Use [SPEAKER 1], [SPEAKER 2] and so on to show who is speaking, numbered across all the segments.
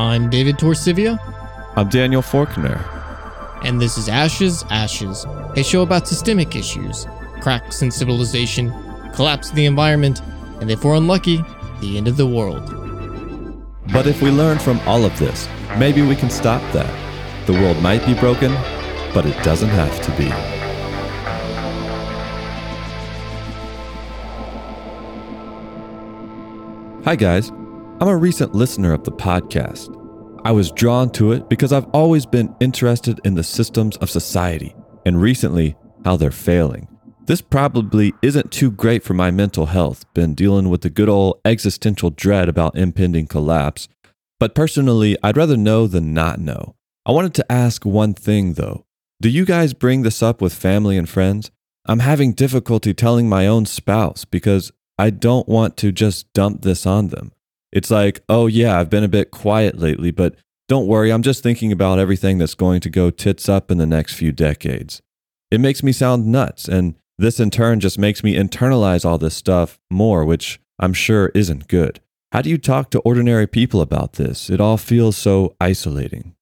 [SPEAKER 1] I'm David Torcivia.
[SPEAKER 2] I'm Daniel Forkner.
[SPEAKER 1] And this is Ashes, Ashes, a show about systemic issues, cracks in civilization, collapse of the environment, and if we're unlucky, the end of the world.
[SPEAKER 2] But if we learn from all of this, maybe we can stop that. The world might be broken, but it doesn't have to be. Hi, guys. I'm a recent listener of the podcast. I was drawn to it because I've always been interested in the systems of society and recently how they're failing. This probably isn't too great for my mental health, been dealing with the good old existential dread about impending collapse. But personally, I'd rather know than not know. I wanted to ask one thing though. Do you guys bring this up with family and friends? I'm having difficulty telling my own spouse because I don't want to just dump this on them. It's like, oh yeah, I've been a bit quiet lately, but don't worry, I'm just thinking about everything that's going to go tits up in the next few decades. It makes me sound nuts, and this in turn just makes me internalize all this stuff more, which I'm sure isn't good. How do you talk to ordinary people about this? It all feels so isolating.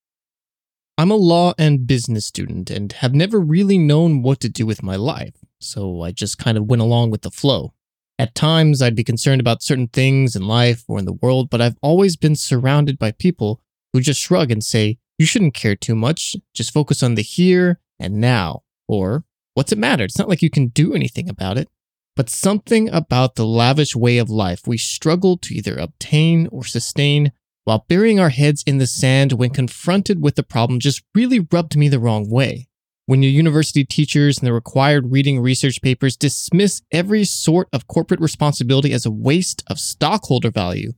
[SPEAKER 1] I'm a law and business student and have never really known what to do with my life, so I just kind of went along with the flow. At times, I'd be concerned about certain things in life or in the world, but I've always been surrounded by people who just shrug and say, You shouldn't care too much, just focus on the here and now, or What's it matter? It's not like you can do anything about it. But something about the lavish way of life we struggle to either obtain or sustain while burying our heads in the sand when confronted with the problem just really rubbed me the wrong way. When your university teachers and the required reading research papers dismiss every sort of corporate responsibility as a waste of stockholder value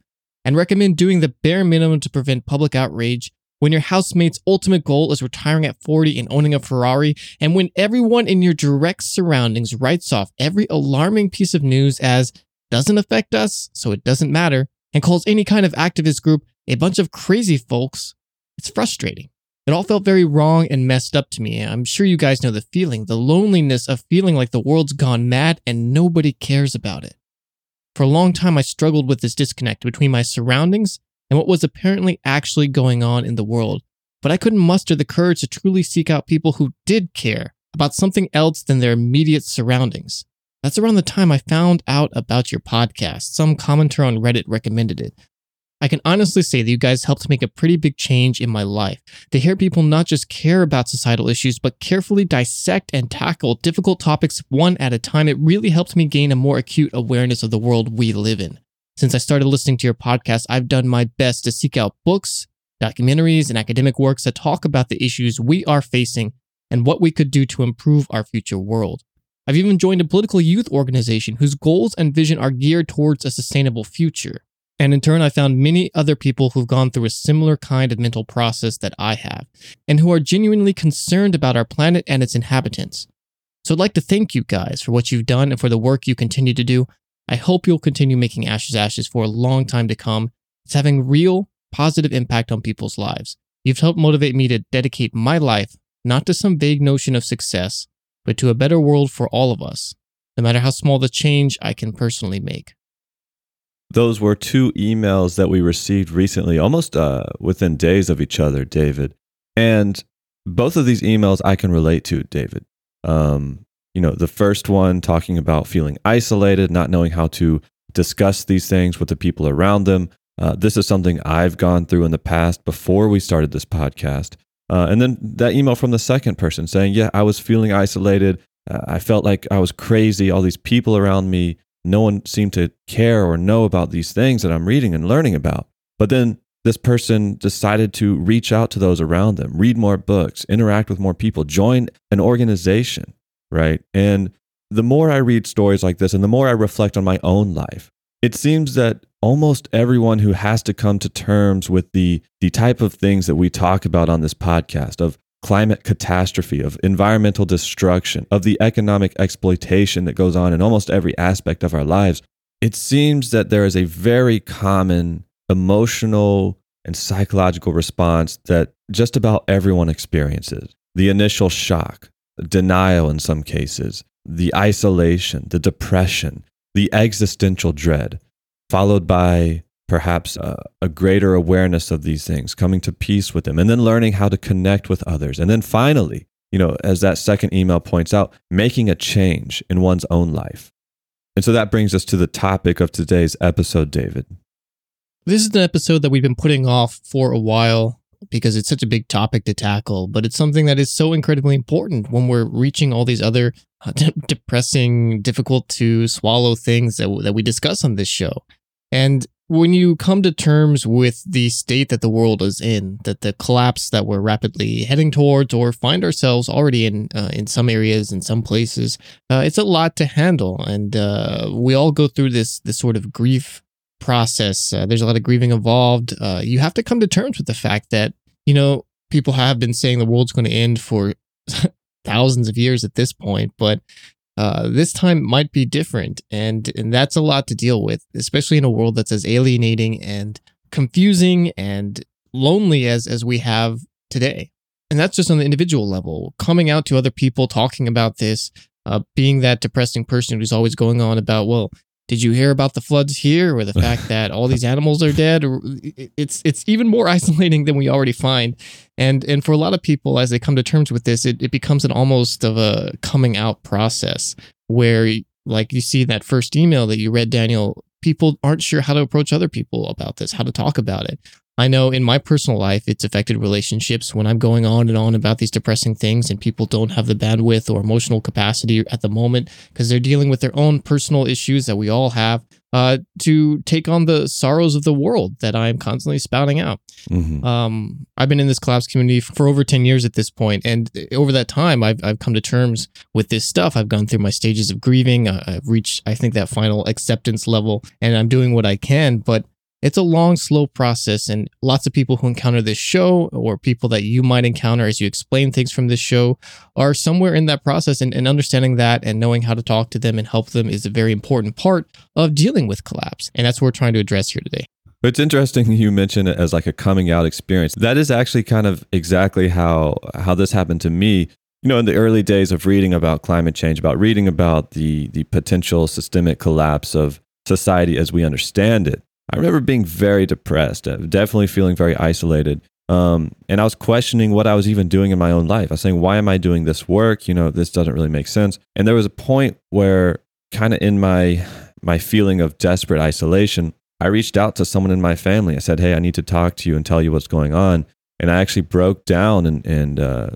[SPEAKER 1] and recommend doing the bare minimum to prevent public outrage when your housemate's ultimate goal is retiring at 40 and owning a Ferrari, and when everyone in your direct surroundings writes off every alarming piece of news as doesn't affect us, so it doesn't matter, and calls any kind of activist group a bunch of crazy folks, it's frustrating. It all felt very wrong and messed up to me. I'm sure you guys know the feeling, the loneliness of feeling like the world's gone mad and nobody cares about it. For a long time, I struggled with this disconnect between my surroundings and what was apparently actually going on in the world, but I couldn't muster the courage to truly seek out people who did care about something else than their immediate surroundings. That's around the time I found out about your podcast. Some commenter on Reddit recommended it. I can honestly say that you guys helped make a pretty big change in my life. To hear people not just care about societal issues, but carefully dissect and tackle difficult topics one at a time, it really helped me gain a more acute awareness of the world we live in. Since I started listening to your podcast, I've done my best to seek out books, documentaries, and academic works that talk about the issues we are facing and what we could do to improve our future world. I've even joined a political youth organization whose goals and vision are geared towards a sustainable future. And in turn, I found many other people who've gone through a similar kind of mental process that I have, and who are genuinely concerned about our planet and its inhabitants. So I'd like to thank you guys for what you've done and for the work you continue to do. I hope you'll continue making Ashes Ashes for a long time to come. It's having real positive impact on people's lives. You've helped motivate me to dedicate my life not to some vague notion of success, but to a better world for all of us, no matter how small the change I can personally make.
[SPEAKER 2] Those were two emails that we received recently, almost uh, within days of each other, David. And both of these emails I can relate to, David. Um, you know, the first one talking about feeling isolated, not knowing how to discuss these things with the people around them. Uh, this is something I've gone through in the past before we started this podcast. Uh, and then that email from the second person saying, Yeah, I was feeling isolated. Uh, I felt like I was crazy. All these people around me, no one seemed to care or know about these things that I'm reading and learning about. But then this person decided to reach out to those around them, read more books, interact with more people, join an organization right? And the more I read stories like this and the more I reflect on my own life, it seems that almost everyone who has to come to terms with the, the type of things that we talk about on this podcast of climate catastrophe, of environmental destruction, of the economic exploitation that goes on in almost every aspect of our lives, it seems that there is a very common emotional and psychological response that just about everyone experiences. The initial shock, denial in some cases, the isolation, the depression, the existential dread, followed by perhaps uh, a greater awareness of these things, coming to peace with them, and then learning how to connect with others. And then finally, you know, as that second email points out, making a change in one's own life. And so that brings us to the topic of today's episode, David.
[SPEAKER 1] This is an episode that we've been putting off for a while because it's such a big topic to tackle, but it's something that is so incredibly important when we're reaching all these other uh, depressing, difficult to swallow things that, that we discuss on this show. And when you come to terms with the state that the world is in, that the collapse that we're rapidly heading towards, or find ourselves already in uh, in some areas, in some places, uh, it's a lot to handle, and uh, we all go through this this sort of grief process. Uh, there's a lot of grieving involved. Uh, you have to come to terms with the fact that you know people have been saying the world's going to end for thousands of years at this point, but uh, this time might be different, and and that's a lot to deal with, especially in a world that's as alienating and confusing and lonely as as we have today. And that's just on the individual level. Coming out to other people, talking about this, uh, being that depressing person who's always going on about, well, did you hear about the floods here or the fact that all these animals are dead? It's it's even more isolating than we already find. And and for a lot of people as they come to terms with this it, it becomes an almost of a coming out process where like you see that first email that you read daniel people aren't sure how to approach other people about this how to talk about it I know in my personal life, it's affected relationships when I'm going on and on about these depressing things and people don't have the bandwidth or emotional capacity at the moment because they're dealing with their own personal issues that we all have uh, to take on the sorrows of the world that I'm constantly spouting out. Mm-hmm. Um, I've been in this collapse community for over 10 years at this point, And over that time, I've, I've come to terms with this stuff. I've gone through my stages of grieving. I've reached, I think, that final acceptance level and I'm doing what I can. But it's a long, slow process, and lots of people who encounter this show or people that you might encounter as you explain things from this show are somewhere in that process. And, and understanding that and knowing how to talk to them and help them is a very important part of dealing with collapse. And that's what we're trying to address here today.
[SPEAKER 2] It's interesting you mention it as like a coming out experience. That is actually kind of exactly how how this happened to me. You know, in the early days of reading about climate change, about reading about the the potential systemic collapse of society as we understand it, I remember being very depressed, uh, definitely feeling very isolated. Um, and I was questioning what I was even doing in my own life. I was saying, why am I doing this work? You know, this doesn't really make sense. And there was a point where, kind of in my my feeling of desperate isolation, I reached out to someone in my family. I said, "Hey, I need to talk to you and tell you what's going on." And I actually broke down and and uh,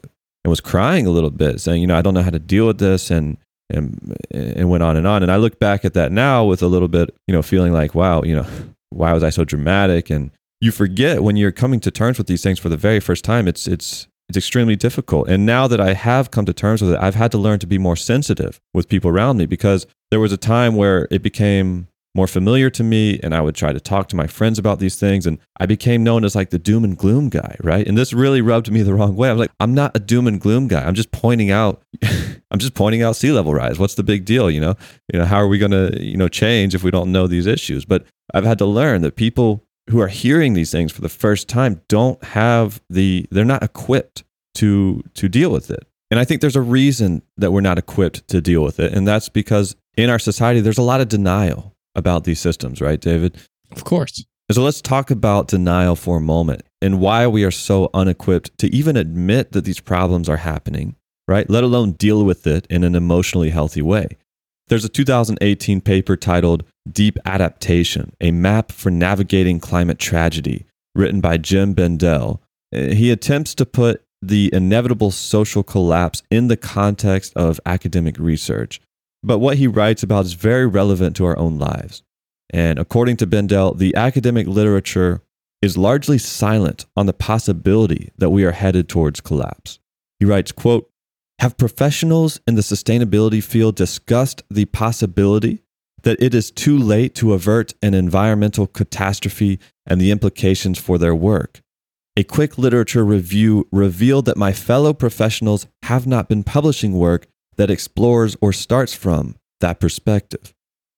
[SPEAKER 2] and was crying a little bit, saying, "You know, I don't know how to deal with this." And and and went on and on. And I look back at that now with a little bit, you know, feeling like, wow, you know, why was I so dramatic? And you forget when you're coming to terms with these things for the very first time, it's, it's, it's extremely difficult. And now that I have come to terms with it, I've had to learn to be more sensitive with people around me because there was a time where it became more familiar to me and I would try to talk to my friends about these things and I became known as like the doom and gloom guy, right? And this really rubbed me the wrong way. I was like, I'm not a doom and gloom guy. I'm just pointing out I'm just pointing out sea level rise. What's the big deal, you know? You know, how are we going to, you know, change if we don't know these issues? But I've had to learn that people who are hearing these things for the first time don't have the they're not equipped to to deal with it. And I think there's a reason that we're not equipped to deal with it, and that's because in our society there's a lot of denial about these systems, right, David?
[SPEAKER 1] Of course.
[SPEAKER 2] So let's talk about denial for a moment and why we are so unequipped to even admit that these problems are happening, right? Let alone deal with it in an emotionally healthy way. There's a 2018 paper titled Deep Adaptation A Map for Navigating Climate Tragedy, written by Jem Bendell. Eh, he attempts to put the inevitable social collapse in the context of academic research. But what he writes about is very relevant to our own lives. And according to Bendell, the academic literature is largely silent on the possibility that we are headed towards collapse. He writes, quote, have professionals in the sustainability field discussed the possibility that it is too late to avert an environmental catastrophe and the implications for their work? A quick literature review revealed that my fellow professionals have not been publishing work that explores or starts from that perspective.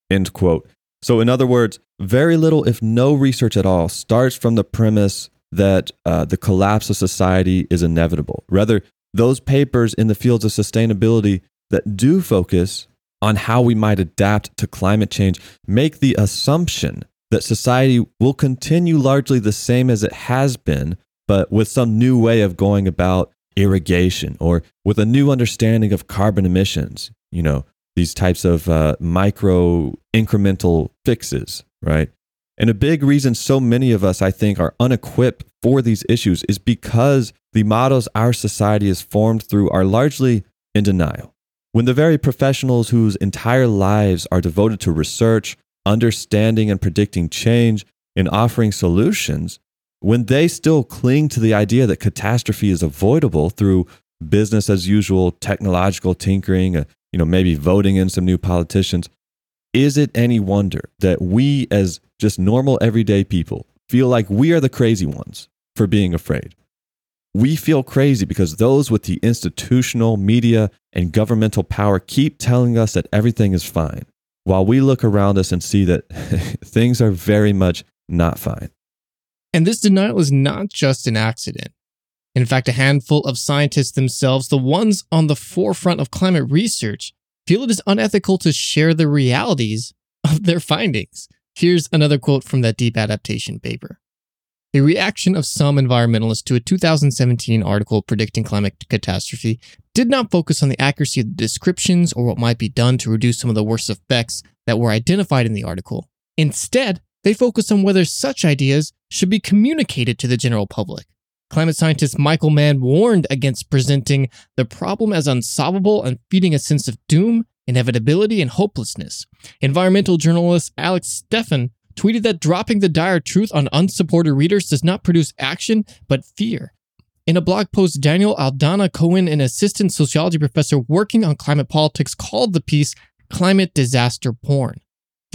[SPEAKER 2] End quote. So, in other words, very little, if no research at all, starts from the premise that uh, the collapse of society is inevitable. Rather, those papers in the fields of sustainability that do focus on how we might adapt to climate change make the assumption that society will continue largely the same as it has been, but with some new way of going about irrigation or with a new understanding of carbon emissions, you know, these types of uh, micro incremental fixes, right? And a big reason so many of us, I think, are unequipped for these issues is because the models our society is formed through are largely in denial. When the very professionals whose entire lives are devoted to research, understanding, and predicting change and offering solutions, when they still cling to the idea that catastrophe is avoidable through business as usual, technological tinkering, uh, you know, maybe voting in some new politicians, is it any wonder that we, as just normal everyday people, feel like we are the crazy ones for being afraid? We feel crazy because those with the institutional, media, and governmental power keep telling us that everything is fine, while we look around us and see that things are very much not fine.
[SPEAKER 1] And this denial is not just an accident. In fact, a handful of scientists themselves, the ones on the forefront of climate research, feel it is unethical to share the realities of their findings. Here's another quote from that deep adaptation paper. The reaction of some environmentalists to a 2017 article predicting climate catastrophe did not focus on the accuracy of the descriptions or what might be done to reduce some of the worst effects that were identified in the article. Instead, they focused on whether such ideas should be communicated to the general public. Climate scientist Michael Mann warned against presenting the problem as unsolvable and feeding a sense of doom, inevitability, and hopelessness. Environmental journalist Alex Steffen tweeted that dropping the dire truth on unsupported readers does not produce action, but fear. In a blog post, Daniel Aldana Cohen, an assistant sociology professor working on climate politics, called the piece climate disaster porn.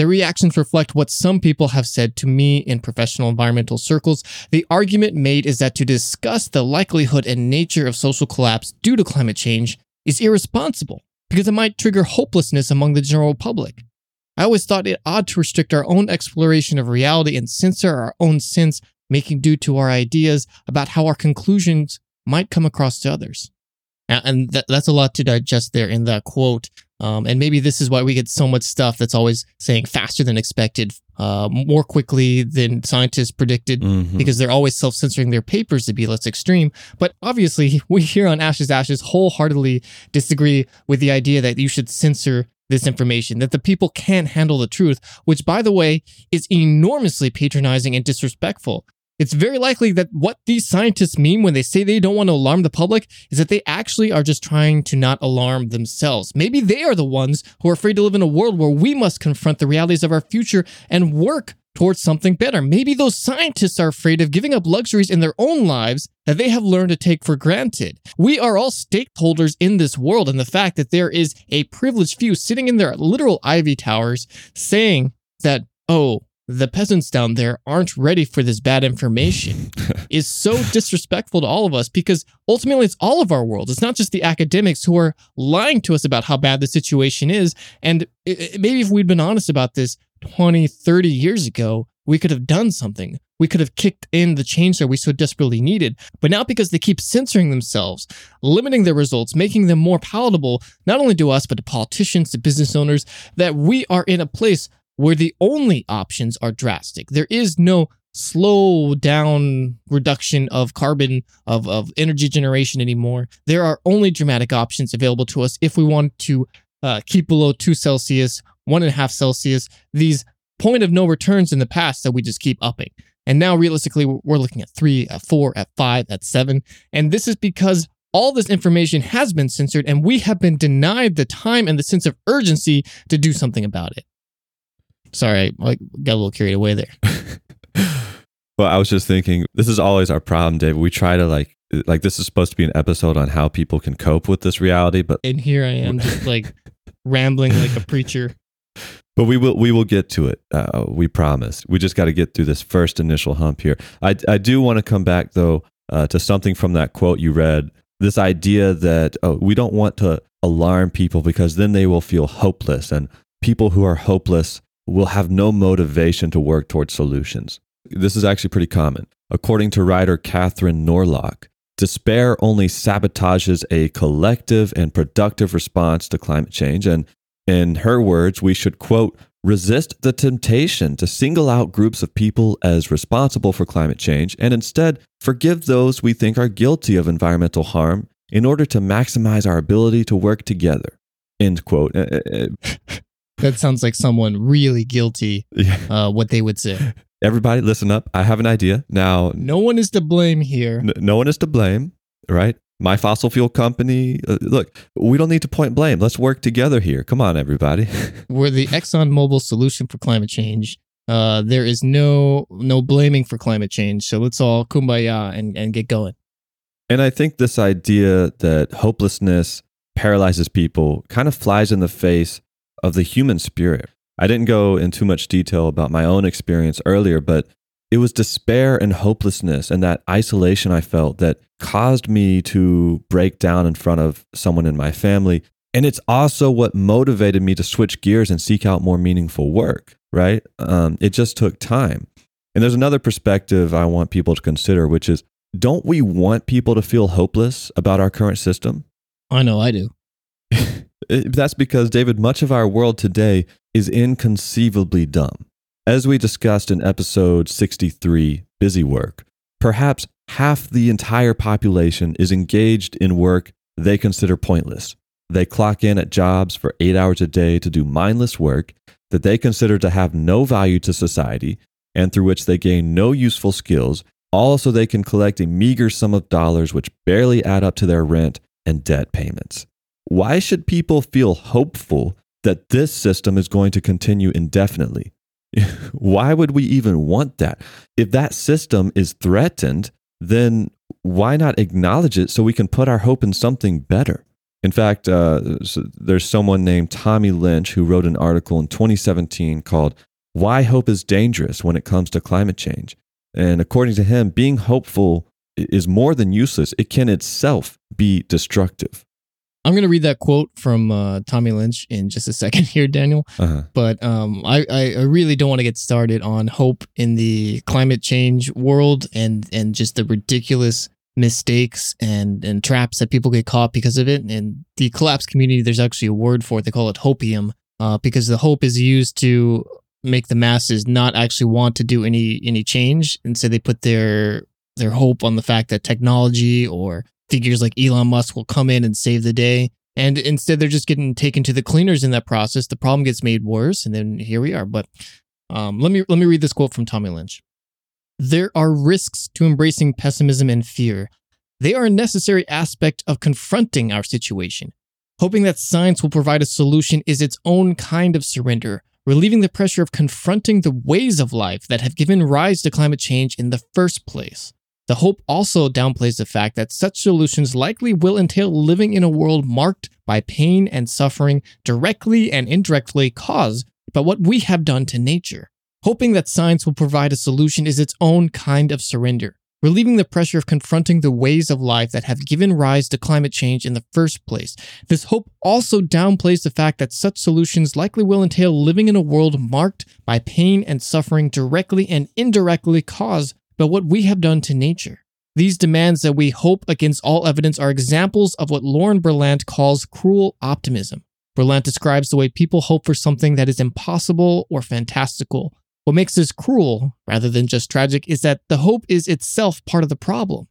[SPEAKER 1] The reactions reflect what some people have said to me in professional environmental circles. The argument made is that to discuss the likelihood and nature of social collapse due to climate change is irresponsible because it might trigger hopelessness among the general public. I always thought it odd to restrict our own exploration of reality and censor our own sense making due to our ideas about how our conclusions might come across to others. And that's a lot to digest there in that quote. Um, and maybe this is why we get so much stuff that's always saying faster than expected, uh, more quickly than scientists predicted, mm-hmm. because they're always self censoring their papers to be less extreme. But obviously, we here on Ashes Ashes wholeheartedly disagree with the idea that you should censor this information, that the people can't handle the truth, which, by the way, is enormously patronizing and disrespectful. It's very likely that what these scientists mean when they say they don't want to alarm the public is that they actually are just trying to not alarm themselves. Maybe they are the ones who are afraid to live in a world where we must confront the realities of our future and work towards something better. Maybe those scientists are afraid of giving up luxuries in their own lives that they have learned to take for granted. We are all stakeholders in this world, and the fact that there is a privileged few sitting in their literal ivy towers saying that, oh, the peasants down there aren't ready for this bad information is so disrespectful to all of us because ultimately it's all of our world. It's not just the academics who are lying to us about how bad the situation is. And maybe if we'd been honest about this 20, 30 years ago, we could have done something. We could have kicked in the change that we so desperately needed. But now, because they keep censoring themselves, limiting their results, making them more palatable, not only to us, but to politicians, to business owners, that we are in a place where the only options are drastic. There is no slow down reduction of carbon of, of energy generation anymore. There are only dramatic options available to us if we want to uh, keep below two Celsius, one and a half Celsius, these point of no returns in the past that we just keep upping. And now realistically, we're looking at three, at four, at five, at seven. And this is because all this information has been censored and we have been denied the time and the sense of urgency to do something about it. Sorry, I got a little carried away there.
[SPEAKER 2] well, I was just thinking, this is always our problem, Dave. We try to like, like this is supposed to be an episode on how people can cope with this reality, but
[SPEAKER 1] and here I am, just like rambling like a preacher.
[SPEAKER 2] But we will we will get to it. Uh, we promise. We just got to get through this first initial hump here. I I do want to come back though uh, to something from that quote you read. This idea that oh, we don't want to alarm people because then they will feel hopeless, and people who are hopeless will have no motivation to work towards solutions. This is actually pretty common. According to writer Kathryn Norlock, despair only sabotages a collective and productive response to climate change. And in her words, we should, quote, resist the temptation to single out groups of people as responsible for climate change and instead forgive those we think are guilty of environmental harm in order to maximize our ability to work together. End quote. Uh, uh, uh,
[SPEAKER 1] That sounds like someone really guilty, uh, what they would say.
[SPEAKER 2] Everybody, listen up. I have an idea. Now,
[SPEAKER 1] No one is to blame here.
[SPEAKER 2] n- no one is to blame, right? My fossil fuel company. Uh, look, we don't need to point blame. Let's work together here. Come on, everybody.
[SPEAKER 1] We're the ExxonMobil solution for climate change. Uh, there is no no blaming for climate change. So let's all kumbaya and, and get going.
[SPEAKER 2] And I think this idea that hopelessness paralyzes people kind of flies in the face of the human spirit. I didn't go in too much detail about my own experience earlier, but it was despair and hopelessness and that isolation I felt that caused me to break down in front of someone in my family. And it's also what motivated me to switch gears and seek out more meaningful work, right? Um, it just took time. And there's another perspective I want people to consider, which is don't we want people to feel hopeless about our current system?
[SPEAKER 1] I know I do.
[SPEAKER 2] That's because, David, much of our world today is inconceivably dumb. As we discussed in episode 63, Busy Work, perhaps half the entire population is engaged in work they consider pointless. They clock in at jobs for eight hours a day to do mindless work that they consider to have no value to society and through which they gain no useful skills, all so they can collect a meager sum of dollars which barely add up to their rent and debt payments. Why should people feel hopeful that this system is going to continue indefinitely? why would we even want that? If that system is threatened, then why not acknowledge it so we can put our hope in something better? In fact, uh, there's someone named Tommy Lynch who wrote an article in 2017 called Why Hope is Dangerous When It Comes to Climate Change. And according to him, being hopeful is more than useless, it can itself be destructive.
[SPEAKER 1] I'm going to read that quote from uh, Tommy Lynch in just a second here, Daniel.
[SPEAKER 2] Uh-huh.
[SPEAKER 1] But um, I, I really don't want to get started on hope in the climate change world and and just the ridiculous mistakes and and traps that people get caught because of it. And the collapse community, there's actually a word for it. They call it hopium, uh, because the hope is used to make the masses not actually want to do any any change, and so they put their their hope on the fact that technology or figures like Elon Musk will come in and save the day. And instead, they're just getting taken to the cleaners in that process. The problem gets made worse, and then here we are. But um, let me let me read this quote from Tommy Lynch. There are risks to embracing pessimism and fear. They are a necessary aspect of confronting our situation. Hoping that science will provide a solution is its own kind of surrender, relieving the pressure of confronting the ways of life that have given rise to climate change in the first place. The hope also downplays the fact that such solutions likely will entail living in a world marked by pain and suffering directly and indirectly caused by what we have done to nature. Hoping that science will provide a solution is its own kind of surrender, relieving the pressure of confronting the ways of life that have given rise to climate change in the first place. This hope also downplays the fact that such solutions likely will entail living in a world marked by pain and suffering directly and indirectly caused by what we have done to nature. These demands that we hope against all evidence are examples of what Lauren Berlant calls cruel optimism. Berlant describes the way people hope for something that is impossible or fantastical. What makes this cruel, rather than just tragic, is that the hope is itself part of the problem.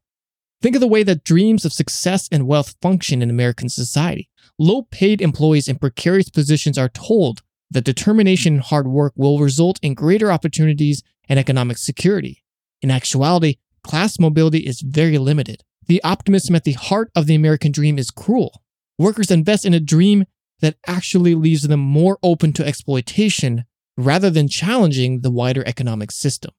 [SPEAKER 1] Think of the way that dreams of success and wealth function in American society. Low paid employees in precarious positions are told that determination and hard work will result in greater opportunities and economic security. In actuality, class mobility is very limited. The optimism at the heart of the American dream is cruel. Workers invest in a dream that actually leaves them more open to exploitation rather than challenging the wider economic system.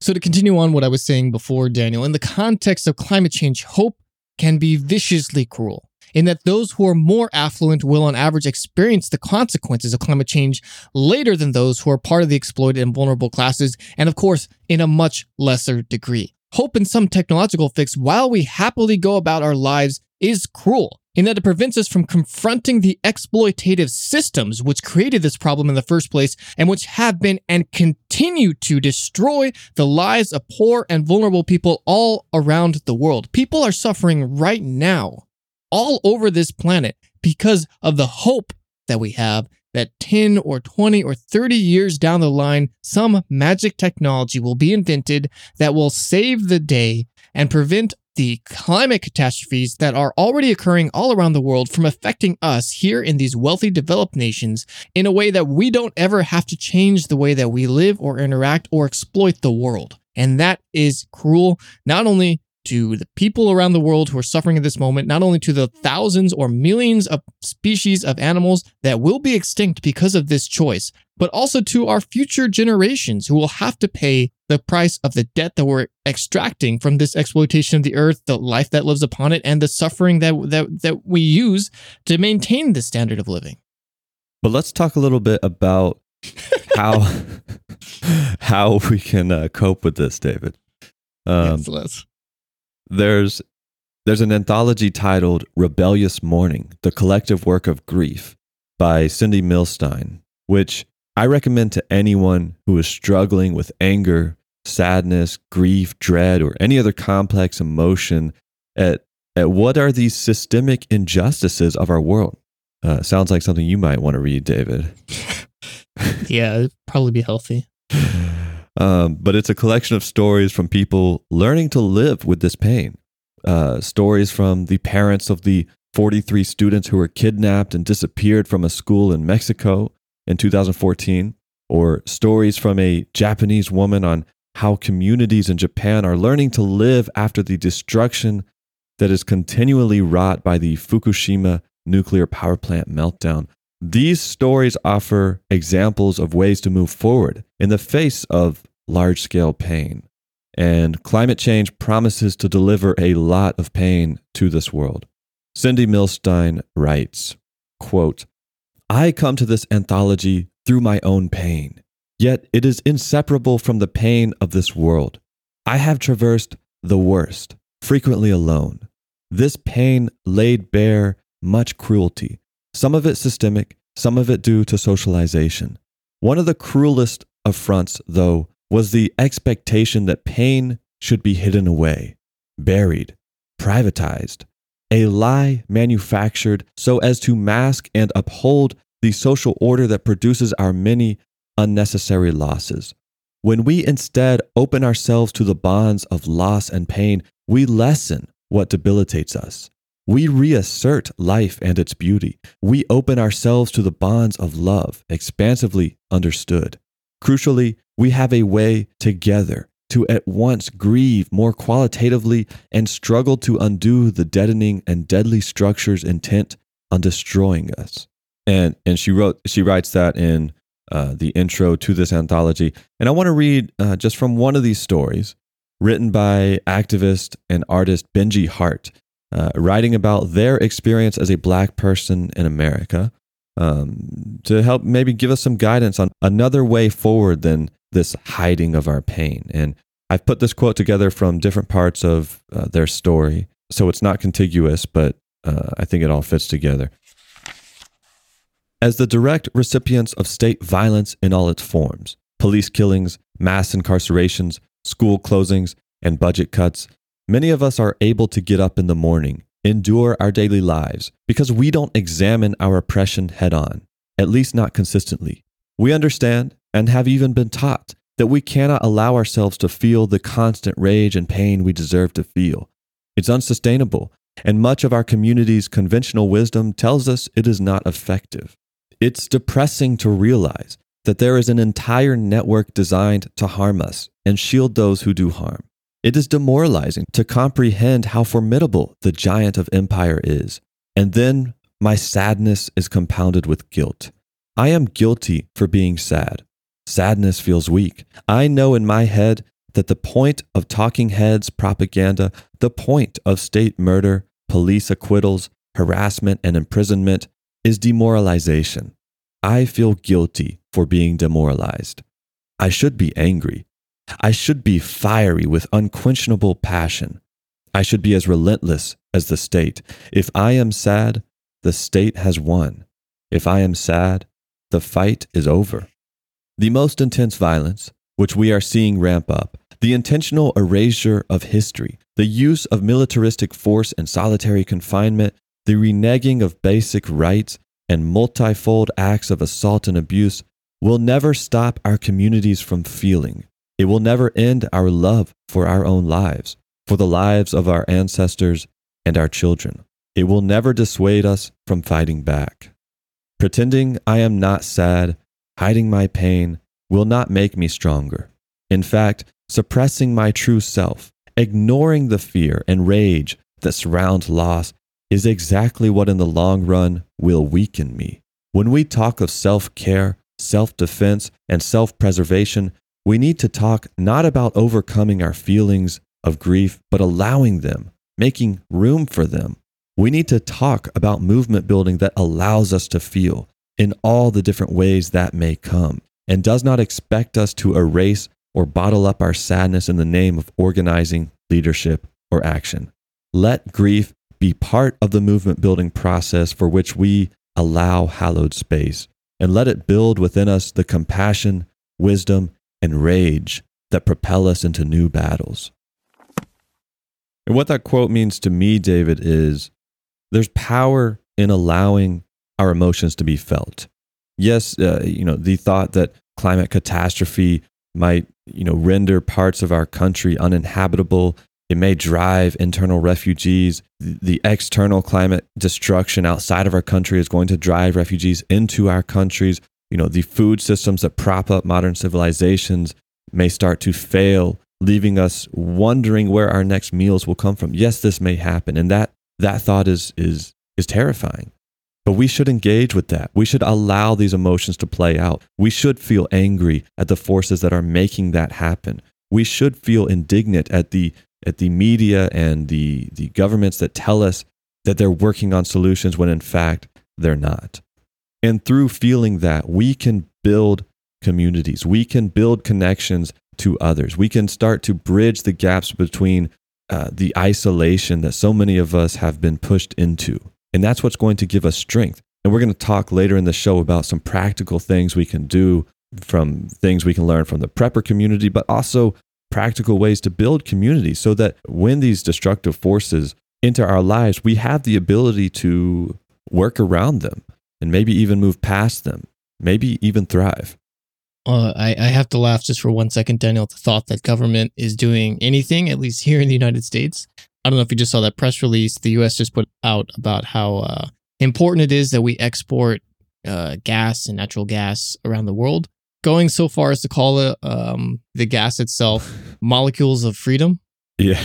[SPEAKER 1] So, to continue on what I was saying before, Daniel, in the context of climate change, hope can be viciously cruel in that those who are more affluent will, on average, experience the consequences of climate change later than those who are part of the exploited and vulnerable classes, and of course, in a much lesser degree. Hope in some technological fix while we happily go about our lives is cruel in that it prevents us from confronting the exploitative systems which created this problem in the first place and which have been and continue to destroy the lives of poor and vulnerable people all around the world. People are suffering right now all over this planet because of the hope that we have that 10 or 20 or 30 years down the line, some magic technology will be invented that will save the day and prevent the climate catastrophes that are already occurring all around the world from affecting us here in these wealthy developed nations in a way that we don't ever have to change the way that we live or interact or exploit the world. And that is cruel, not only to the people around the world who are suffering at this moment, not only to the thousands or millions of species of animals that will be extinct because of this choice, but also to our future generations who will have to pay the price of the debt that we're extracting from this exploitation of the earth, the life that lives upon it, and the suffering that, that, that we use to maintain this standard of living.
[SPEAKER 2] But let's talk a little bit about how how we can uh, cope with this, David.
[SPEAKER 1] Um, yes, let's
[SPEAKER 2] there's there's an anthology titled Rebellious Mourning: The Collective Work of Grief by Cindy Milstein, which I recommend to anyone who is struggling with anger, sadness, grief, dread, or any other complex emotion at at what are these systemic injustices of our world. Uh, sounds like something you might want to read, David.
[SPEAKER 1] yeah, it'd probably be healthy.
[SPEAKER 2] Um, but it's a collection of stories from people learning to live with this pain. Uh, stories from the parents of the 43 students who were kidnapped and disappeared from a school in Mexico in 2014, or stories from a Japanese woman on how communities in Japan are learning to live after the destruction that is continually wrought by the Fukushima nuclear power plant meltdown. These stories offer examples of ways to move forward in the face of large scale pain. And climate change promises to deliver a lot of pain to this world. Cindy Milstein writes, quote, I come to this anthology through my own pain, yet it is inseparable from the pain of this world. I have traversed the worst, frequently alone. This pain laid bare much cruelty, some of it systemic, some of it due to socialization. One of the cruelest affronts, though, was the expectation that pain should be hidden away, buried, privatized, a lie manufactured so as to mask and uphold the social order that produces our many unnecessary losses. When we instead open ourselves to the bonds of loss and pain, we lessen what debilitates us. We reassert life and its beauty. We open ourselves to the bonds of love, expansively understood. Crucially, we have a way together to at once grieve more qualitatively and struggle to undo the deadening and deadly structures intent on destroying us. And and she wrote she writes that in uh, the intro to this anthology. And I want to read uh, just from one of these stories written by activist and artist Benji Hart uh, writing about their experience as a black person in America um, to help maybe give us some guidance on another way forward than this hiding of our pain. And I've put this quote together from different parts of uh, their story. So it's not contiguous, but uh, I think it all fits together. As the direct recipients of state violence in all its forms police killings, mass incarcerations, school closings, and budget cuts Many of us are able to get up in the morning, endure our daily lives, because we don't examine our oppression head on, at least not consistently. We understand and have even been taught that we cannot allow ourselves to feel the constant rage and pain we deserve to feel. It's unsustainable, and much of our community's conventional wisdom tells us it is not effective. It's depressing to realize that there is an entire network designed to harm us and shield those who do harm. It is demoralizing to comprehend how formidable the giant of empire is. And then my sadness is compounded with guilt. I am guilty for being sad. Sadness feels weak. I know in my head that the point of talking heads propaganda, the point of state murder, police acquittals, harassment, and imprisonment is demoralization. I feel guilty for being demoralized. I should be angry. I should be fiery with unquenchable passion. I should be as relentless as the state. If I am sad, the state has won. If I am sad, the fight is over. The most intense violence, which we are seeing ramp up, the intentional erasure of history, the use of militaristic force and solitary confinement, the reneging of basic rights, and multifold acts of assault and abuse will never stop our communities from feeling. It will never end our love for our own lives, for the lives of our ancestors and our children. It will never dissuade us from fighting back. Pretending I am not sad, hiding my pain, will not make me stronger. In fact, suppressing my true self, ignoring the fear and rage that surrounds loss, is exactly what in the long run will weaken me. When we talk of self care, self defense, and self preservation, we need to talk not about overcoming our feelings of grief, but allowing them, making room for them. We need to talk about movement building that allows us to feel in all the different ways that may come and does not expect us to erase or bottle up our sadness in the name of organizing, leadership, or action. Let grief be part of the movement building process for which we allow hallowed space, and let it build within us the compassion, wisdom, and rage that propel us into new battles. And what that quote means to me, David, is there's power in allowing our emotions to be felt. Yes, uh, you know, the thought that climate catastrophe might, you know, render parts of our country uninhabitable. It may drive internal refugees. The external climate destruction outside of our country is going to drive refugees into our countries. You know, the food systems that prop up modern civilizations may start to fail, leaving us wondering where our next meals will come from. Yes, this may happen. And that that thought is is is terrifying. But we should engage with that. We should allow these emotions to play out. We should feel angry at the forces that are making that happen. We should feel indignant at the at the media and the the governments that tell us that they're working on solutions when in fact they're not. And through feeling that, we can build communities. We can build connections to others. We can start to bridge the gaps between uh, the isolation that so many of us have been pushed into. And that's what's going to give us strength. And we're going to talk later in the show about some practical things we can do from things we can learn from the prepper community, but also practical ways to build community so that when these destructive forces enter our lives, we have the ability to work around them and maybe even move past them, maybe even thrive.
[SPEAKER 1] Uh, I, I have to laugh just for one second, Daniel, at the thought that government is doing anything, at least here in the United States, I don't know if you just saw that press release the U.S. just put out about how uh, important it is that we export uh, gas and natural gas around the world. Going so far as to call it um, the gas itself molecules of freedom.
[SPEAKER 2] Yeah.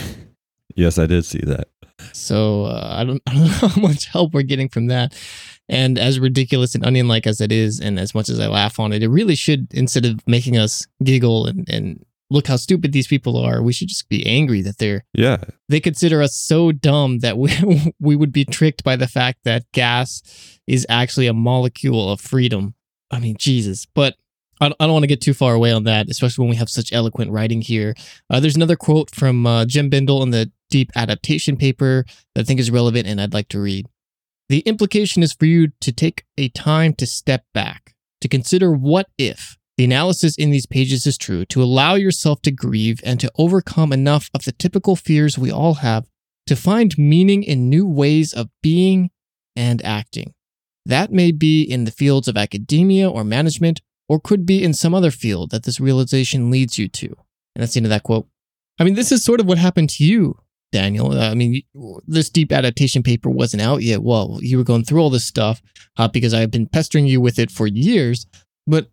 [SPEAKER 2] Yes, I did see that.
[SPEAKER 1] So uh, I, don't, I don't know how much help we're getting from that. And as ridiculous and onion like as it is, and as much as I laugh on it, it really should, instead of making us giggle and, and look how stupid these people are. We should just be angry that they're
[SPEAKER 2] yeah.
[SPEAKER 1] They consider us so dumb that we we would be tricked by the fact that gas is actually a molecule of freedom. I mean, Jesus. But I, don't want to get too far away on that, especially when we have such eloquent writing here. Uh, there's another quote from uh, Jem Bendell in the Deep Adaptation paper that I think is relevant and I'd like to read. The implication is for you to take a time to step back, to consider what if the analysis in these pages is true to allow yourself to grieve and to overcome enough of the typical fears we all have to find meaning in new ways of being and acting. That may be in the fields of academia or management, or could be in some other field that this realization leads you to. And that's the end of that quote. I mean, this is sort of what happened to you, Daniel. I mean, this deep adaptation paper wasn't out yet. Well, you were going through all this stuff uh, because I've been pestering you with it for years. But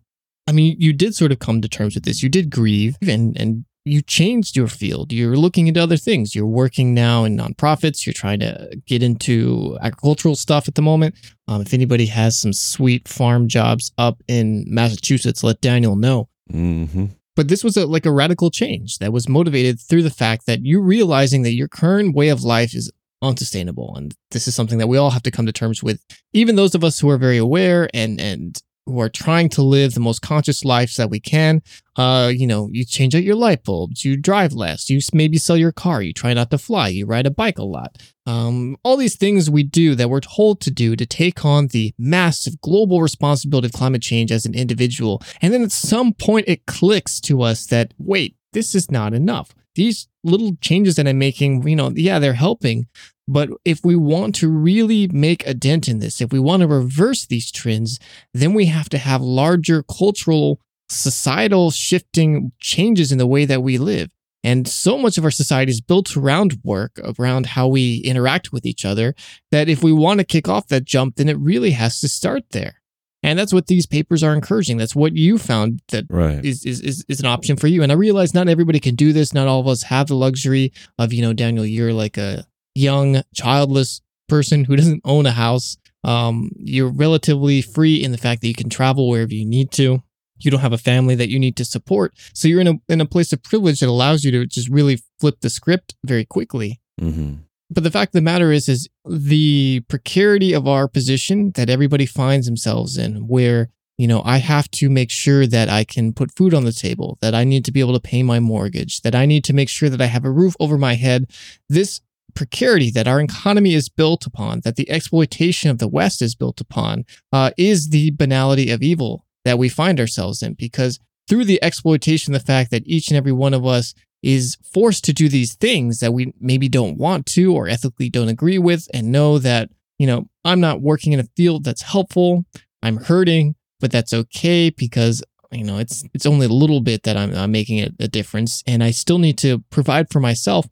[SPEAKER 1] I mean, you did sort of come to terms with this. You did grieve and, and you changed your field. You're looking into other things. You're working now in nonprofits. You're trying to get into agricultural stuff at the moment. Um, if anybody has some sweet farm jobs up in Massachusetts, let Daniel know.
[SPEAKER 2] Mm-hmm.
[SPEAKER 1] But this was a, like a radical change that was motivated through the fact that you're realizing that your current way of life is unsustainable. And this is something that we all have to come to terms with. Even those of us who are very aware and, and who are trying to live the most conscious lives that we can. Uh, you know, you change out your light bulbs, you drive less, you maybe sell your car, you try not to fly, you ride a bike a lot. Um, all these things we do that we're told to do to take on the massive global responsibility of climate change as an individual. And then at some point it clicks to us that, wait, this is not enough. These little changes that I'm making, you know, yeah, they're helping. But if we want to really make a dent in this, if we want to reverse these trends, then we have to have larger cultural, societal shifting changes in the way that we live. And so much of our society is built around work, around how we interact with each other, that if we want to kick off that jump, then it really has to start there. And that's what these papers are encouraging. That's what you found that
[SPEAKER 2] Right.
[SPEAKER 1] is, is, is, is an option for you. And I realize not everybody can do this. Not all of us have the luxury of, you know, Daniel, you're like a young, childless person who doesn't own a house. Um, you're relatively free in the fact that you can travel wherever you need to. You don't have a family that you need to support. So you're in a in a place of privilege that allows you to just really flip the script very quickly.
[SPEAKER 2] hmm
[SPEAKER 1] But the fact of the matter is, is the precarity of our position that everybody finds themselves in, where, you know, I have to make sure that I can put food on the table, that I need to be able to pay my mortgage, that I need to make sure that I have a roof over my head. This precarity that our economy is built upon, that the exploitation of the West is built upon, uh, is the banality of evil that we find ourselves in because through the exploitation, the fact that each and every one of us is forced to do these things that we maybe don't want to or ethically don't agree with and know that, you know, I'm not working in a field that's helpful. I'm hurting, but that's okay because you know it's it's only a little bit that I'm, I'm making a, a difference and I still need to provide for myself.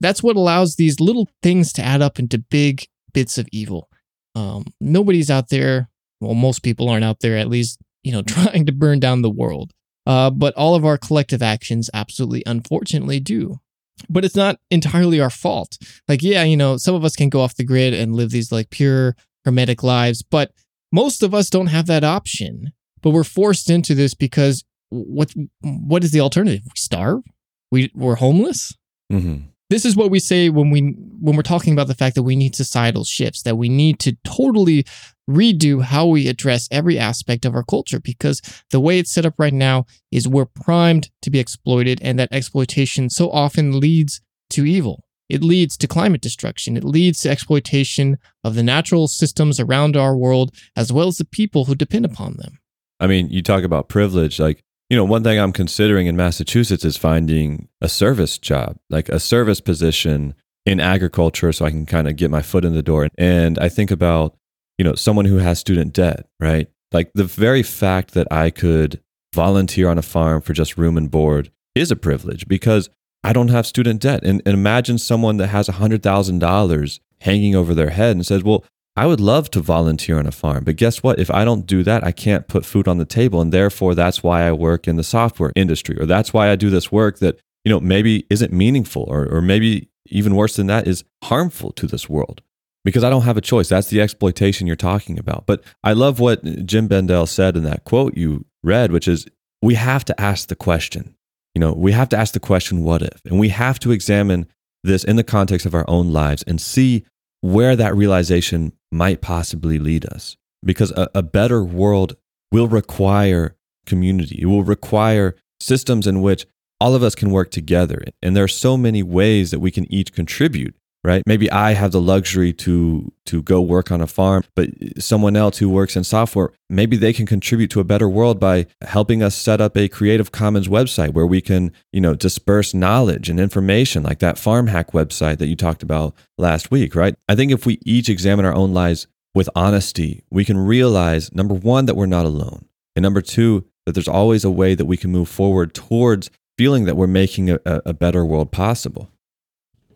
[SPEAKER 1] That's what allows these little things to add up into big bits of evil. Um, nobody's out there. Well, most people aren't out there, at least, you know, trying to burn down the world. Uh, but all of our collective actions absolutely, unfortunately, do. But it's not entirely our fault. Like, yeah, you know, some of us can go off the grid and live these like pure hermetic lives, but most of us don't have that option. But we're forced into this because what what is the alternative? We starve? We we're homeless?
[SPEAKER 2] hmm
[SPEAKER 1] this is what we say when we when we're talking about the fact that we need societal shifts that we need to totally redo how we address every aspect of our culture because the way it's set up right now is we're primed to be exploited and that exploitation so often leads to evil it leads to climate destruction it leads to exploitation of the natural systems around our world as well as the people who depend upon them
[SPEAKER 2] I mean, you talk about privilege. Like, you know, one thing I'm considering in Massachusetts is finding a service job, like a service position in agriculture so I can kind of get my foot in the door. And I think about, you know, someone who has student debt, right? Like the very fact that I could volunteer on a farm for just room and board is a privilege because I don't have student debt. And, and imagine someone that has $100,000 hanging over their head and says, well, I would love to volunteer on a farm, but guess what? If I don't do that, I can't put food on the table. And therefore, that's why I work in the software industry, or that's why I do this work that, you know, maybe isn't meaningful, or, or maybe even worse than that, is harmful to this world because I don't have a choice. That's the exploitation you're talking about. But I love what Jem Bendell said in that quote you read, which is we have to ask the question. You know, we have to ask the question, what if? And we have to examine this in the context of our own lives and see where that realization might possibly lead us. Because a, a better world will require community, it will require systems in which all of us can work together. And there are so many ways that we can each contribute right? Maybe i have the luxury to to go work on a farm but someone else who works in software maybe they can contribute to a better world by helping us set up a creative commons website where we can you know disperse knowledge and information like that farm hack website that you talked about last week right? I think if we each examine our own lives with honesty we can realize number one that we're not alone and number two that there's always a way that we can move forward towards feeling that we're making a, a better world possible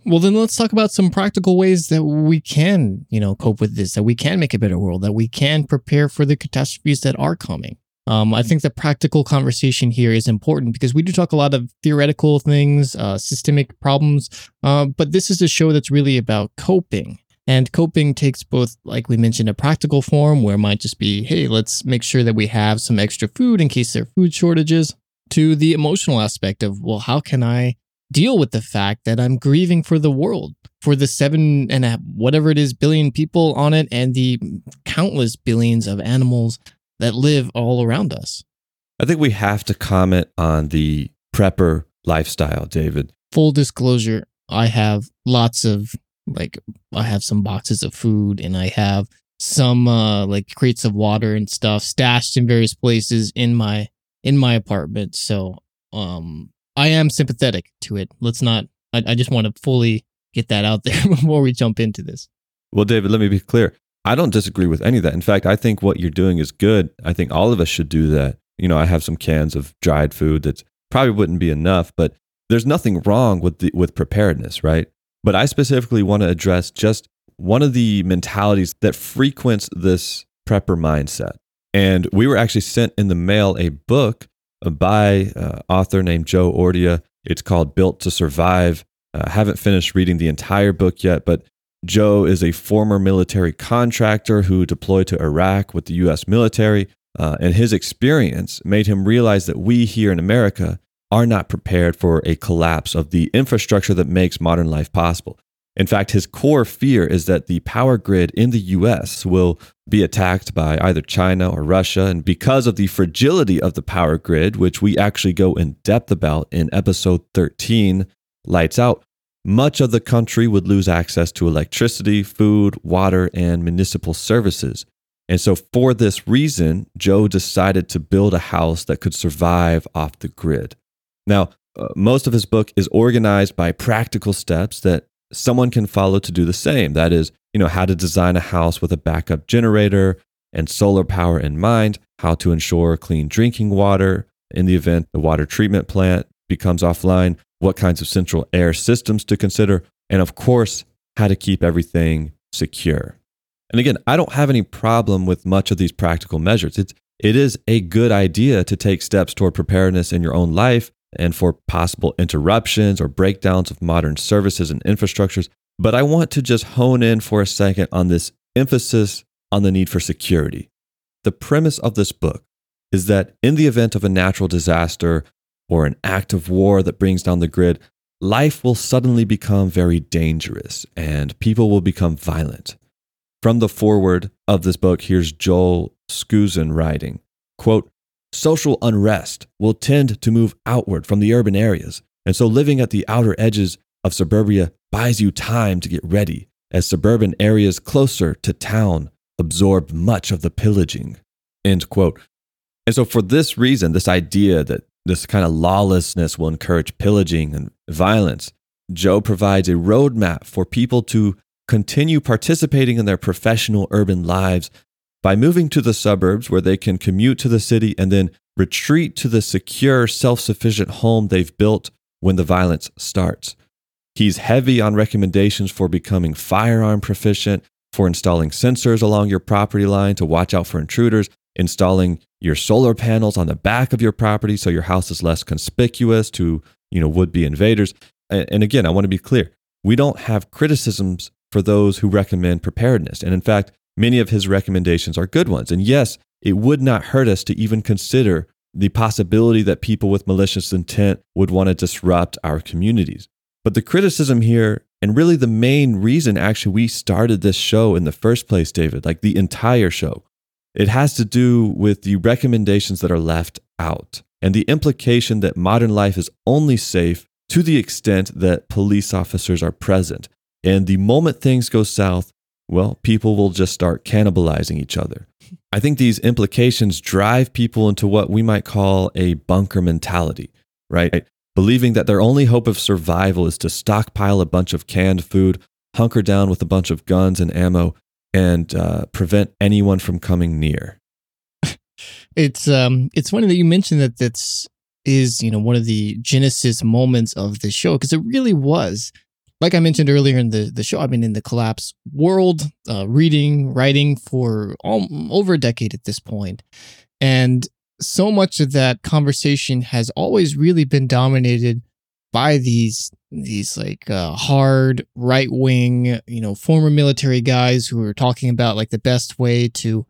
[SPEAKER 1] Well, then let's talk about some practical ways that we can, you know, cope with this, that we can make a better world, that we can prepare for the catastrophes that are coming. Um, I think the practical conversation here is important because we do talk a lot of theoretical things, uh, systemic problems, uh, but this is a show that's really about coping. And coping takes both, like we mentioned, a practical form where it might just be, hey, let's make sure that we have some extra food in case there are food shortages, to the emotional aspect of, well, how can I deal with the fact that I'm grieving for the world, for the seven and a, whatever it is billion people on it, and the countless billions of animals that live all around us.
[SPEAKER 2] I think we have to comment on the prepper lifestyle, David.
[SPEAKER 1] Full disclosure, I have lots of like I have some boxes of food and I have some uh like crates of water and stuff stashed in various places in my in my apartment. So um I am sympathetic to it. Let's not. I, I just want to fully get that out there before we jump into this.
[SPEAKER 2] Well, David, let me be clear. I don't disagree with any of that. In fact, I think what you're doing is good. I think all of us should do that. You know, I have some cans of dried food that probably wouldn't be enough, but there's nothing wrong with the, with preparedness, right? But I specifically want to address just one of the mentalities that frequents this prepper mindset. And we were actually sent in the mail a book by an author named Joe Ordia. It's called Built to Survive. I uh, haven't finished reading the entire book yet, but Joe is a former military contractor who deployed to Iraq with the US military. Uh, and his experience made him realize that we here in America are not prepared for a collapse of the infrastructure that makes modern life possible. In fact, his core fear is that the power grid in the US will be attacked by either China or Russia. And because of the fragility of the power grid, which we actually go in depth about in episode 13, Lights Out, much of the country would lose access to electricity, food, water, and municipal services. And so, for this reason, Joe decided to build a house that could survive off the grid. Now, uh, most of his book is organized by practical steps that someone can follow to do the same. That is, you know, how to design a house with a backup generator and solar power in mind, how to ensure clean drinking water in the event the water treatment plant becomes offline, what kinds of central air systems to consider, and of course, how to keep everything secure. And again, I don't have any problem with much of these practical measures. It's, it is a good idea to take steps toward preparedness in your own life and for possible interruptions or breakdowns of modern services and infrastructures. But I want to just hone in for a second on this emphasis on the need for security. The premise of this book is that in the event of a natural disaster or an act of war that brings down the grid, life will suddenly become very dangerous and people will become violent. From the foreword of this book, here's Joel Skousen writing, quote, social unrest will tend to move outward from the urban areas. And so living at the outer edges of suburbia buys you time to get ready, as suburban areas closer to town absorb much of the pillaging. End quote. And so, for this reason, this idea that this kind of lawlessness will encourage pillaging and violence, Joe provides a roadmap for people to continue participating in their professional urban lives by moving to the suburbs where they can commute to the city and then retreat to the secure, self sufficient home they've built when the violence starts. He's heavy on recommendations for becoming firearm proficient, for installing sensors along your property line to watch out for intruders, installing your solar panels on the back of your property so your house is less conspicuous to, you know, would-be invaders. And again, I want to be clear. We don't have criticisms for those who recommend preparedness. And in fact, Many of his recommendations are good ones. And yes, it would not hurt us to even consider the possibility that people with malicious intent would want to disrupt our communities. But the criticism here, and really the main reason actually we started this show in the first place, David, like the entire show, it has to do with the recommendations that are left out and the implication that modern life is only safe to the extent that police officers are present. And the moment things go south, well, people will just start cannibalizing each other. I think these implications drive people into what we might call a bunker mentality, right? Believing that their only hope of survival is to stockpile a bunch of canned food, hunker down with a bunch of guns and ammo, and uh, prevent anyone from coming near.
[SPEAKER 1] it's um, it's funny that you mentioned that. That's is you know one of the genesis moments of the show because it really was like I mentioned earlier in the, the show, I've been in the collapse world, uh, reading, writing for all, over a decade at this point. And so much of that conversation has always really been dominated by these these like uh, hard right wing you know former military guys who are talking about like the best way to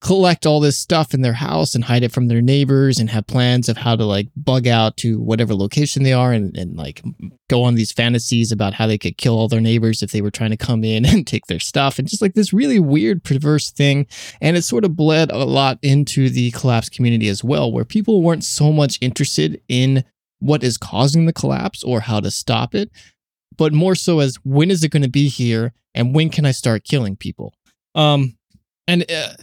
[SPEAKER 1] collect all this stuff in their house and hide it from their neighbors and have plans of how to like bug out to whatever location they are and, and like go on these fantasies about how they could kill all their neighbors if they were trying to come in and take their stuff and just like this really weird perverse thing. And it sort of bled a lot into the collapse community as well where people weren't so much interested in what is causing the collapse or how to stop it but more so as when is it going to be here and when can i start killing people? Um and uh,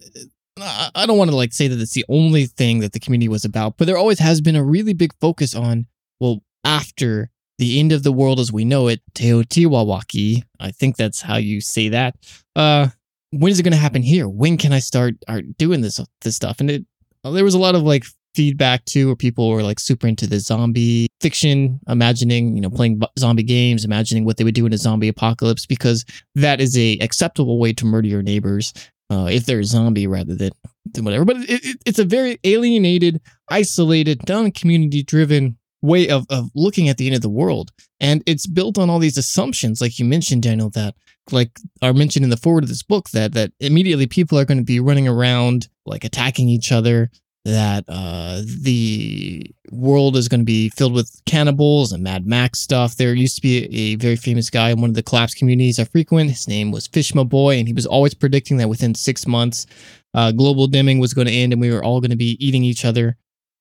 [SPEAKER 1] I don't want to like say that it's the only thing that the community was about, but there always has been a really big focus on, well, after the end of the world as we know it, TEOTWAWKI, I think that's how you say that. Uh, when is it going to happen here? When can I start doing this this stuff? And it, there was a lot of like feedback too, where people were like super into the zombie fiction, imagining, you know, playing zombie games, imagining what they would do in a zombie apocalypse, because that is a acceptable way to murder your neighbors. Uh, if they're a zombie rather than, than whatever. But it, it, it's a very alienated, isolated, non community driven way of, of looking at the end of the world. And it's built on all these assumptions, like you mentioned, Daniel, that like are mentioned in the forward of this book, that that immediately people are going to be running around like attacking each other, that uh, the world is going to be filled with cannibals and Mad Max stuff. There used to be a very famous guy in one of the collapse communities I frequent. His name was Fishma Boy, and he was always predicting that within six months, uh, global dimming was going to end and we were all going to be eating each other,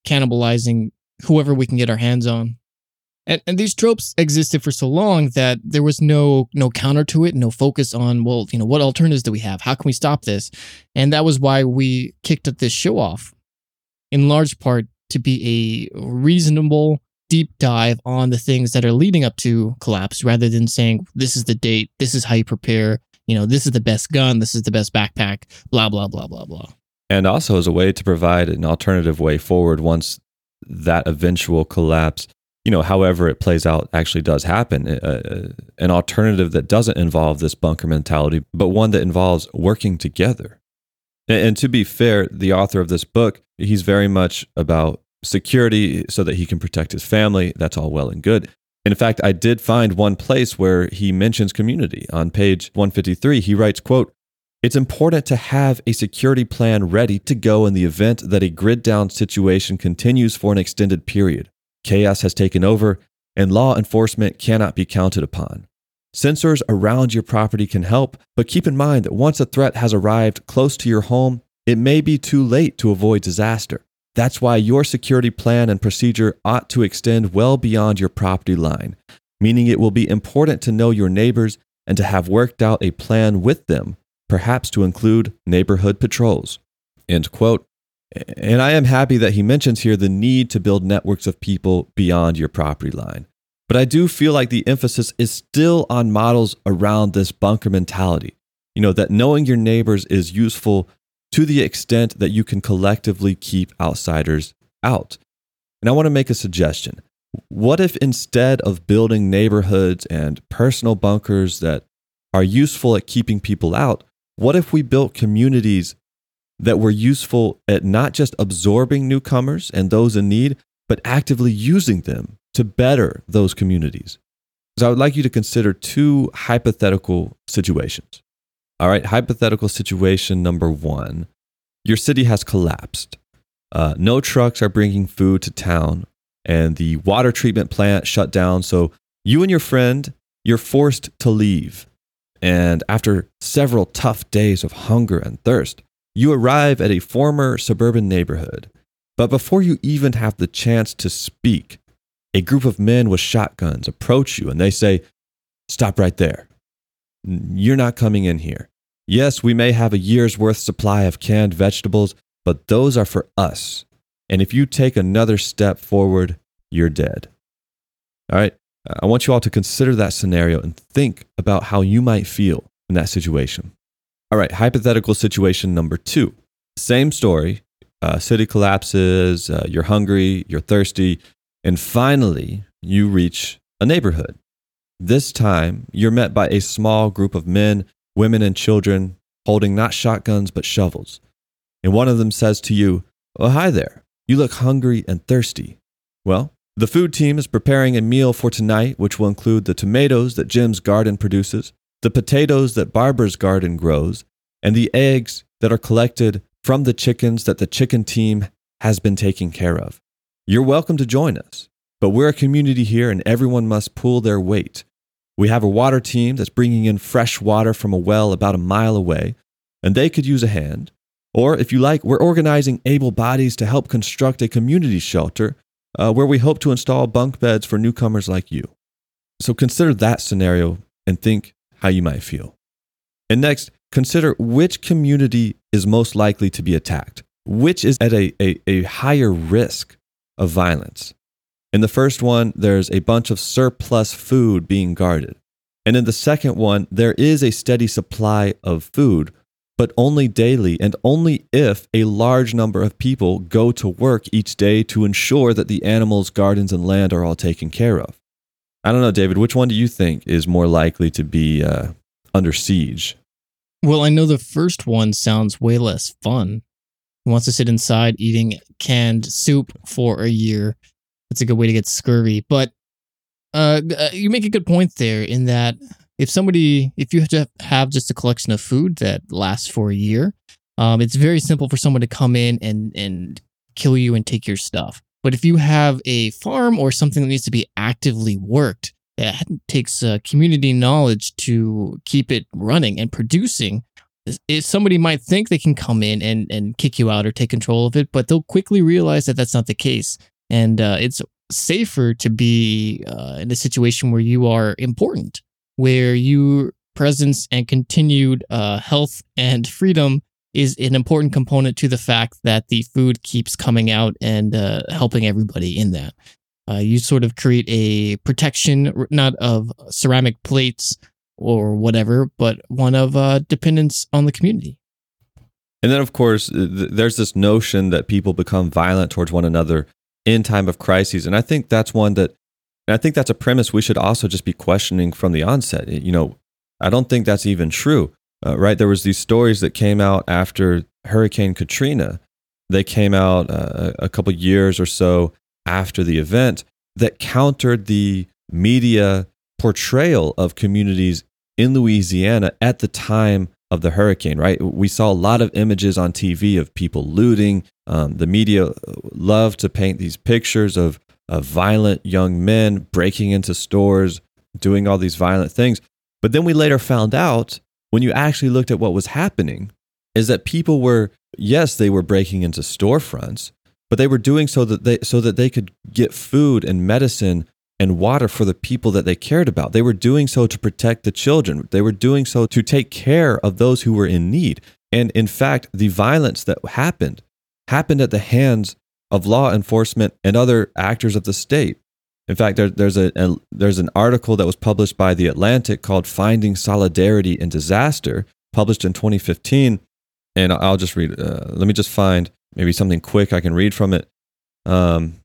[SPEAKER 1] cannibalizing whoever we can get our hands on. And, and these tropes existed for so long that there was no no counter to it, no focus on well, you know, what alternatives do we have? How can we stop this? And that was why we kicked up this show off in large part to be a reasonable deep dive on the things that are leading up to collapse rather than saying this is the date, this is how you prepare, you know, this is the best gun, this is the best backpack, blah blah blah blah blah.
[SPEAKER 2] And also as a way to provide an alternative way forward once that eventual collapse, you know, however it plays out actually does happen, uh, uh an alternative that doesn't involve this bunker mentality, but one that involves working together. And, and to be fair, the author of this book, he's very much about security so that he can protect his family. That's all well and good. In fact, I did find one place where he mentions community. On page 153, he writes, quote, it's important to have a security plan ready to go in the event that a grid down situation continues for an extended period. Chaos has taken over, and law enforcement cannot be counted upon. Sensors around your property can help, but keep in mind that once a threat has arrived close to your home, it may be too late to avoid disaster. That's why your security plan and procedure ought to extend well beyond your property line, meaning it will be important to know your neighbors and to have worked out a plan with them, perhaps to include neighborhood patrols. End quote. And I am happy that he mentions here the need to build networks of people beyond your property line. But I do feel like the emphasis is still on models around this bunker mentality. You know, that knowing your neighbors is useful to the extent that you can collectively keep outsiders out. And I want to make a suggestion. What if instead of building neighborhoods and personal bunkers that are useful at keeping people out, what if we built communities that were useful at not just absorbing newcomers and those in need, but actively using them to better those communities. So I would like you to consider two hypothetical situations. All right, hypothetical situation number one your city has collapsed. Uh, no trucks are bringing food to town, and the water treatment plant shut down. So you and your friend, you're forced to leave. And after several tough days of hunger and thirst, you arrive at a former suburban neighborhood. But before you even have the chance to speak, a group of men with shotguns approach you and they say, Stop right there. You're not coming in here. Yes, we may have a year's worth supply of canned vegetables, but those are for us. And if you take another step forward, you're dead. All right. I want you all to consider that scenario and think about how you might feel in that situation. All right. Hypothetical situation number two. Same story. Uh, city collapses. Uh, you're hungry. You're thirsty. And finally, you reach a neighborhood. This time, you're met by a small group of men, women, and children holding not shotguns but shovels. And one of them says to you, Oh, hi there. You look hungry and thirsty. Well, the food team is preparing a meal for tonight, which will include the tomatoes that Jim's garden produces, the potatoes that Barbara's garden grows, and the eggs that are collected from the chickens that the chicken team has been taking care of. You're welcome to join us, but we're a community here and everyone must pull their weight. We have a water team that's bringing in fresh water from a well about a mile away, and they could use a hand. Or, if you like, we're organizing able bodies to help construct a community shelter uh, where we hope to install bunk beds for newcomers like you. So consider that scenario and think how you might feel. And next, consider which community is most likely to be attacked, which is at a, a, a higher risk of violence. In the first one, there's a bunch of surplus food being guarded. And in the second one, there is a steady supply of food, but only daily and only if a large number of people go to work each day to ensure that the animals, gardens, and land are all taken care of. I don't know, David, which one do you think is more likely to be uh, under siege?
[SPEAKER 1] Well, I know the first one sounds way less fun. He wants to sit inside eating canned soup for a year. That's a good way to get scurvy. But uh, uh, you make a good point there in that if somebody, if you have to have just a collection of food that lasts for a year, um, it's very simple for someone to come in and and kill you and take your stuff. But if you have a farm or something that needs to be actively worked, that takes uh, community knowledge to keep it running and producing. If somebody might think they can come in and, and kick you out or take control of it, but they'll quickly realize that that's not the case. And uh, it's safer to be uh, in a situation where you are important, where your presence and continued uh, health and freedom is an important component to the fact that the food keeps coming out and uh, helping everybody in that. Uh, you sort of create a protection, not of ceramic plates or whatever, but one of uh, dependence on the community.
[SPEAKER 2] And then, of course, th- there's this notion that people become violent towards one another in time of crises. And I think that's one that, I think that's a premise we should also just be questioning from the onset. You know, I don't think that's even true, uh, right? There was these stories that came out after Hurricane Katrina. They came out uh, a couple years or so after the event that countered the media portrayal of communities in Louisiana at the time of the hurricane, right? We saw a lot of images on TV of people looting. Um, the media loved to paint these pictures of, of violent young men breaking into stores, doing all these violent things. But then we later found out when you actually looked at what was happening is that people were, yes, they were breaking into storefronts, but they were doing so that they, so that they could get food and medicine and water for the people that they cared about. They were doing so to protect the children. They were doing so to take care of those who were in need. And in fact, the violence that happened happened at the hands of law enforcement and other actors of the state. In fact, there, there's, a, a, there's an article that was published by The Atlantic called Finding Solidarity in Disaster, published in 2015. And I'll just read, uh, let me just find maybe something quick I can read from it. Um,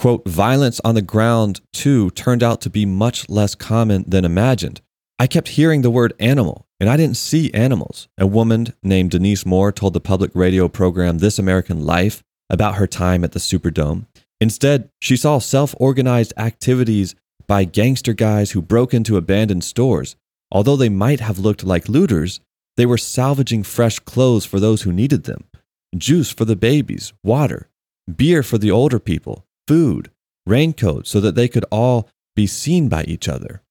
[SPEAKER 2] Quote, violence on the ground, too, turned out to be much less common than imagined. I kept hearing the word animal, and I didn't see animals. A woman named Denise Moore told the public radio program This American Life about her time at the Superdome. Instead, she saw self organized activities by gangster guys who broke into abandoned stores. Although they might have looked like looters, they were salvaging fresh clothes for those who needed them, juice for the babies, water, beer for the older people, food, raincoats, so that they could all be seen by each other.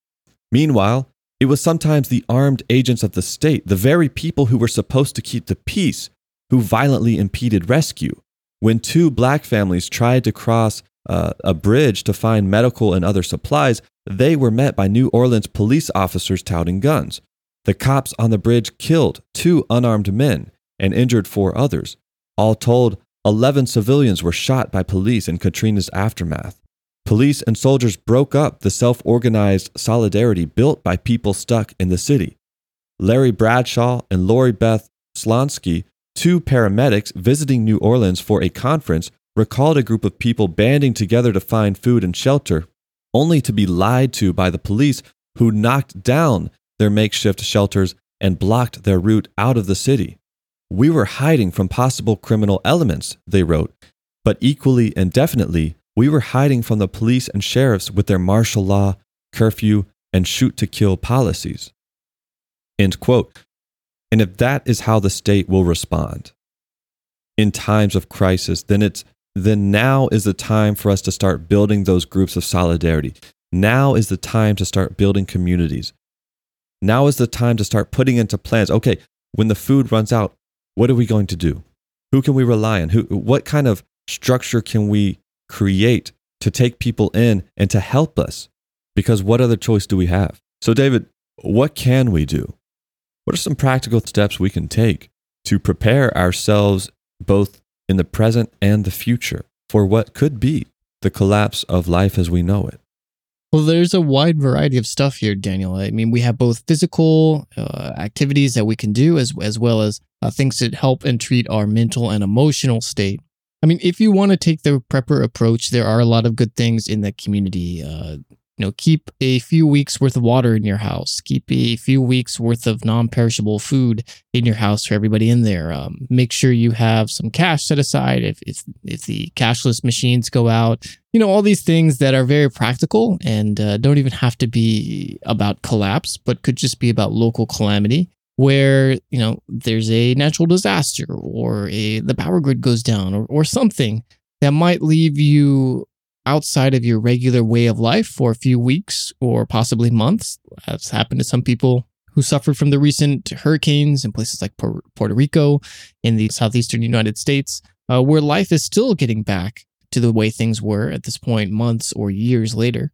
[SPEAKER 2] Meanwhile, it was sometimes the armed agents of the state, the very people who were supposed to keep the peace, who violently impeded rescue. When two black families tried to cross uh, a bridge to find medical and other supplies, they were met by New Orleans police officers touting guns. The cops on the bridge killed two unarmed men and injured four others. All told, 11 civilians were shot by police in Katrina's aftermath. Police and soldiers broke up the self organized solidarity built by people stuck in the city. Larry Bradshaw and Lorrie Beth Slonsky, two paramedics visiting New Orleans for a conference, recalled a group of people banding together to find food and shelter, only to be lied to by the police who knocked down their makeshift shelters and blocked their route out of the city. We were hiding from possible criminal elements, they wrote, but equally and definitely, we were hiding from the police and sheriffs with their martial law, curfew, and shoot to kill policies. End quote. And if that is how the state will respond in times of crisis, then it's then now is the time for us to start building those groups of solidarity. Now is the time to start building communities. Now is the time to start putting into plans. Okay, when the food runs out, what are we going to do? Who can we rely on? Who, what kind of structure can we create to take people in and to help us? Because what other choice do we have? So, David, what can we do? What are some practical steps we can take to prepare ourselves both in the present and the future for what could be the collapse of life as we know it?
[SPEAKER 1] Well, there's a wide variety of stuff here, Daniel. I mean, we have both physical uh, activities that we can do as as well as uh, things that help and treat our mental and emotional state. I mean, if you want to take the prepper approach, there are a lot of good things in the community. Uh, you know, keep a few weeks worth of water in your house. Keep a few weeks worth of non-perishable food in your house for everybody in there. Um, make sure you have some cash set aside if if if the cashless machines go out. You know, all these things that are very practical and uh, don't even have to be about collapse, but could just be about local calamity where you know there's a natural disaster or a the power grid goes down or, or something that might leave you outside of your regular way of life for a few weeks or possibly months that's happened to some people who suffered from the recent hurricanes in places like puerto rico in the southeastern united states uh, where life is still getting back to the way things were at this point months or years later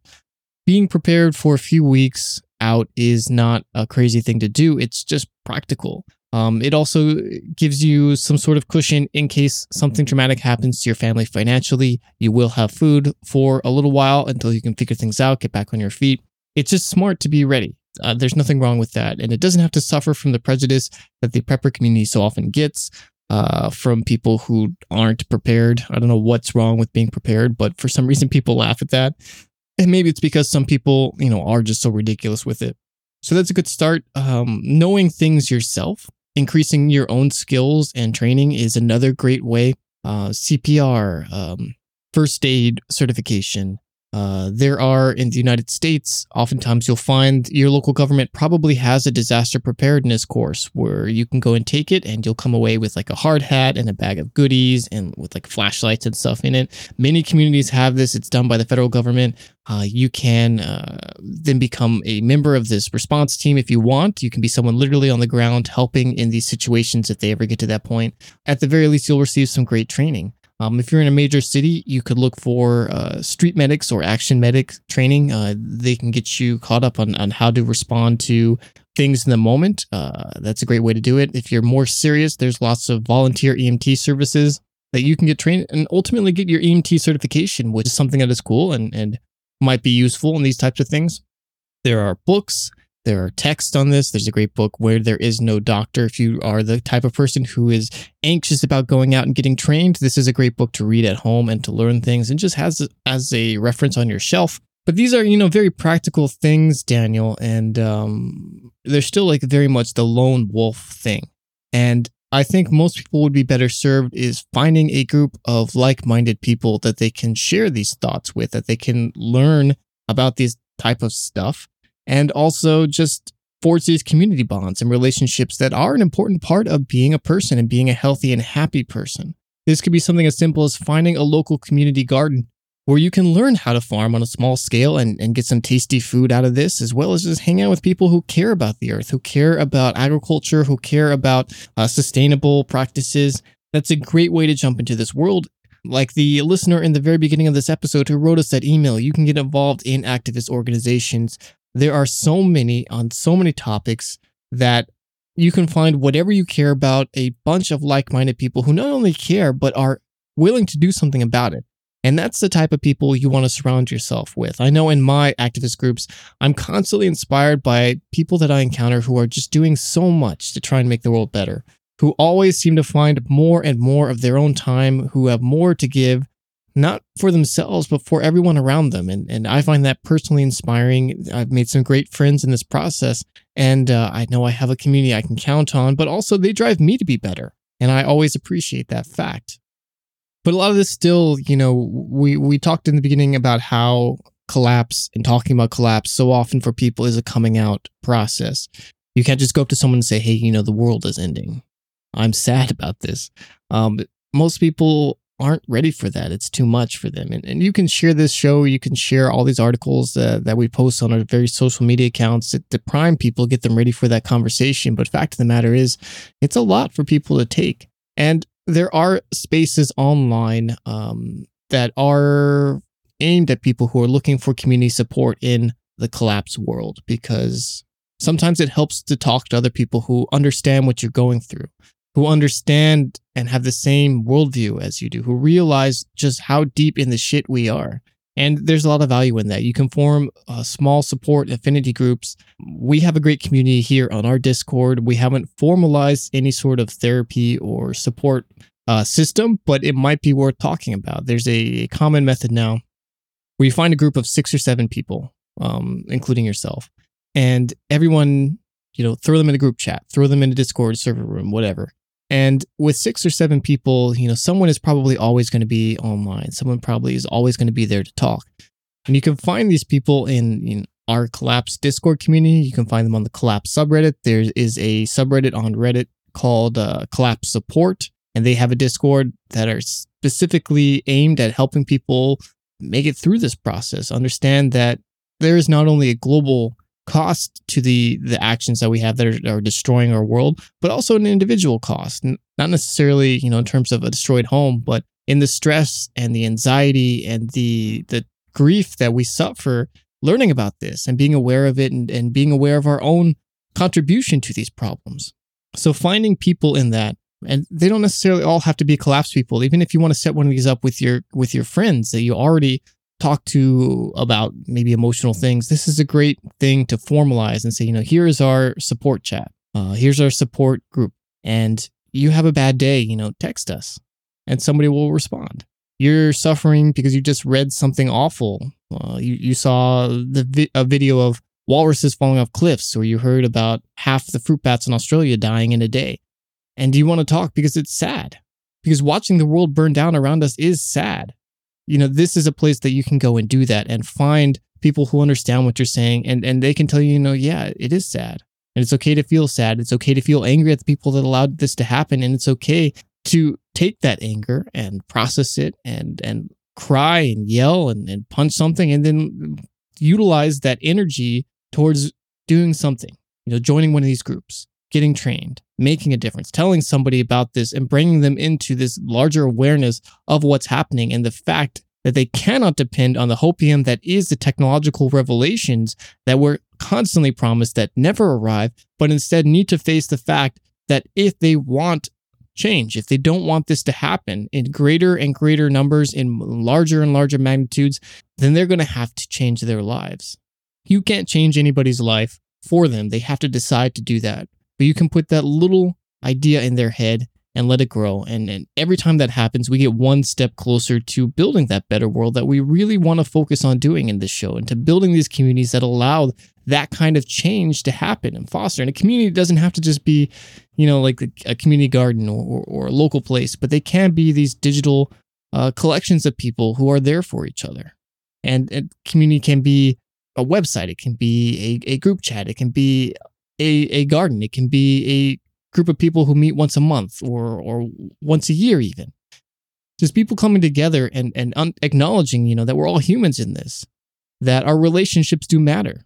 [SPEAKER 1] being prepared for a few weeks out is not a crazy thing to do. It's just practical. Um, it also gives you some sort of cushion in case something dramatic happens to your family financially. You will have food for a little while until you can figure things out, get back on your feet. It's just smart to be ready. Uh, there's nothing wrong with that. And it doesn't have to suffer from the prejudice that the prepper community so often gets uh, from people who aren't prepared. I don't know what's wrong with being prepared, but for some reason, people laugh at that. And maybe it's because some people, you know, are just so ridiculous with it. So that's a good start. Um, knowing things yourself, increasing your own skills and training is another great way. Uh, CPR, um, first aid certification, uh, there are in the United States, oftentimes you'll find your local government probably has a disaster preparedness course where you can go and take it and you'll come away with like a hard hat and a bag of goodies and with like flashlights and stuff in it. Many communities have this, it's done by the federal government. Uh, you can uh, then become a member of this response team if you want. You can be someone literally on the ground helping in these situations if they ever get to that point. At the very least, you'll receive some great training. Um, if you're in a major city, you could look for uh, street medics or action medic training. Uh, they can get you caught up on, on how to respond to things in the moment. Uh, that's a great way to do it. If you're more serious, there's lots of volunteer EMT services that you can get trained and ultimately get your EMT certification, which is something that is cool and, and might be useful in these types of things. There are books there are texts on this. There's a great book where there is no doctor. If you are the type of person who is anxious about going out and getting trained, this is a great book to read at home and to learn things and just has as a reference on your shelf. But these are, you know, very practical things, Daniel, and um, they're still like very much the lone wolf thing. And I think most people would be better served is finding a group of like-minded people that they can share these thoughts with, that they can learn about these type of stuff and also just forge these community bonds and relationships that are an important part of being a person and being a healthy and happy person. This could be something as simple as finding a local community garden where you can learn how to farm on a small scale and, and get some tasty food out of this, as well as just hang out with people who care about the earth, who care about agriculture, who care about uh, sustainable practices. That's a great way to jump into this world. Like the listener in the very beginning of this episode who wrote us that email, you can get involved in activist organizations there are so many on so many topics that you can find whatever you care about, a bunch of like minded people who not only care, but are willing to do something about it. And that's the type of people you want to surround yourself with. I know in my activist groups, I'm constantly inspired by people that I encounter who are just doing so much to try and make the world better, who always seem to find more and more of their own time, who have more to give, not for themselves, but for everyone around them. And, and I find that personally inspiring. I've made some great friends in this process, and uh, I know I have a community I can count on, but also they drive me to be better. And I always appreciate that fact. But a lot of this still, you know, we, we talked in the beginning about how collapse and talking about collapse so often for people is a coming out process. You can't just go up to someone and say, hey, you know, the world is ending. I'm sad about this. Um, most people aren't ready for that. It's too much for them. And, and you can share this show. You can share all these articles uh, that we post on our various social media accounts to, to prime people, get them ready for that conversation. But fact of the matter is, it's a lot for people to take. And there are spaces online um, that are aimed at people who are looking for community support in the collapse world because sometimes it helps to talk to other people who understand what you're going through who understand and have the same worldview as you do, who realize just how deep in the shit we are. And there's a lot of value in that. You can form uh, small support affinity groups. We have a great community here on our Discord. We haven't formalized any sort of therapy or support uh, system, but it might be worth talking about. There's a, common method now where you find a group of six or seven people, um, including yourself, and everyone, you know, throw them in a group chat, throw them in a Discord server room, whatever. And with six or seven people, you know, someone is probably always going to be online. Someone probably is always going to be there to talk. And you can find these people in, in our Collapse Discord community. You can find them on the Collapse subreddit. There is a subreddit on Reddit called uh, Collapse Support, and they have a Discord that are specifically aimed at helping people make it through this process. Understand that there is not only a global cost to the the actions that we have that are, are, destroying our world, but also an individual cost. Not necessarily, you know, in terms of a destroyed home, but in the stress and the anxiety and the the grief that we suffer learning about this and being aware of it and, and being aware of our own contribution to these problems. So finding people in that and they don't necessarily all have to be collapse people even if you want to set one of these up with your with your friends that you already talk to about maybe emotional things, this is a great thing to formalize and say, you know, here is our support chat. Uh, here's our support group. And you have a bad day, you know, text us and somebody will respond. You're suffering because you just read something awful. Uh, you, you saw the vi- a video of walruses falling off cliffs, or you heard about half the fruit bats in Australia dying in a day. And do you want to talk because it's sad? Because watching the world burn down around us is sad you know, this is a place that you can go and do that and find people who understand what you're saying and, and they can tell you, you know, yeah, it is sad. And it's okay to feel sad. It's okay to feel angry at the people that allowed this to happen. And it's okay to take that anger and process it and and cry and yell and, and punch something and then utilize that energy towards doing something, you know, joining one of these groups getting trained, making a difference, telling somebody about this and bringing them into this larger awareness of what's happening and the fact that they cannot depend on the hopium that is the technological revelations that were constantly promised that never arrive, but instead need to face the fact that if they want change, if they don't want this to happen in greater and greater numbers, in larger and larger magnitudes, then they're going to have to change their lives. You can't change anybody's life for them. They have to decide to do that. But you can put that little idea in their head and let it grow. And, and every time that happens, we get one step closer to building that better world that we really want to focus on doing in this show and to building these communities that allow that kind of change to happen and foster. And a community doesn't have to just be, you know, like a community garden or, or a local place, but they can be these digital uh, collections of people who are there for each other. And a community can be a website, it can be a, a group chat, it can be a, a garden. It can be a group of people who meet once a month or or once a year even. Just people coming together and and un- acknowledging, you know, that we're all humans in this, that our relationships do matter.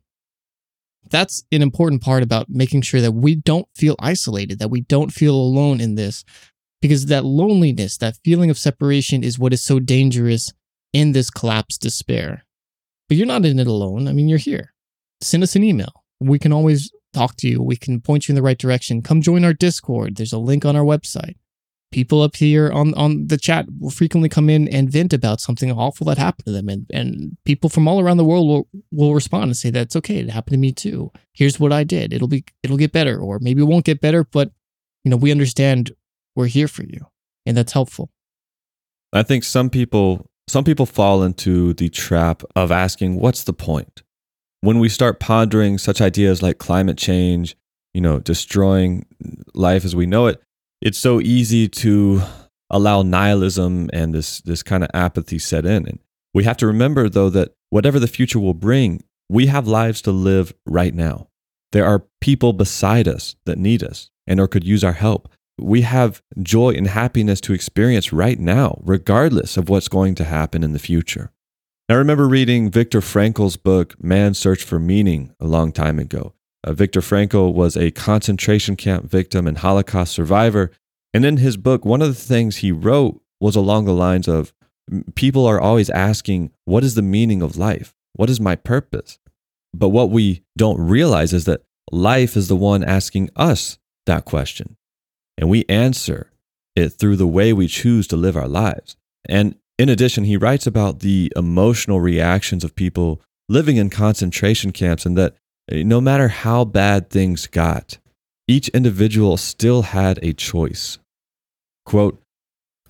[SPEAKER 1] That's an important part about making sure that we don't feel isolated, that we don't feel alone in this, because that loneliness, that feeling of separation is what is so dangerous in this collapse despair. But you're not in it alone. I mean, you're here. Send us an email. We can always talk to you. We can point you in the right direction. Come join our Discord. There's a link on our website. People up here on, on the chat will frequently come in and vent about something awful that happened to them. And, and people from all around the world will, will respond and say, that's okay. It happened to me too. Here's what I did. It'll be, it'll get better. Or maybe it won't get better, but you know, we understand we're here for you. And that's helpful.
[SPEAKER 2] I think some people, some people fall into the trap of asking, what's the point? When we start pondering such ideas like climate change, you know, destroying life as we know it, it's so easy to allow nihilism and this this kind of apathy set in. And we have to remember though that whatever the future will bring, we have lives to live right now. There are people beside us that need us and or could use our help. We have joy and happiness to experience right now, regardless of what's going to happen in the future. I remember reading Viktor Frankl's book, Man's Search for Meaning, a long time ago. Uh, Viktor Frankl was a concentration camp victim and Holocaust survivor. And in his book, one of the things he wrote was along the lines of people are always asking, What is the meaning of life? What is my purpose? But what we don't realize is that life is the one asking us that question. and we answer it through the way we choose to live our lives. And in addition, he writes about the emotional reactions of people living in concentration camps and that eh, no matter how bad things got, each individual still had a choice. Quote,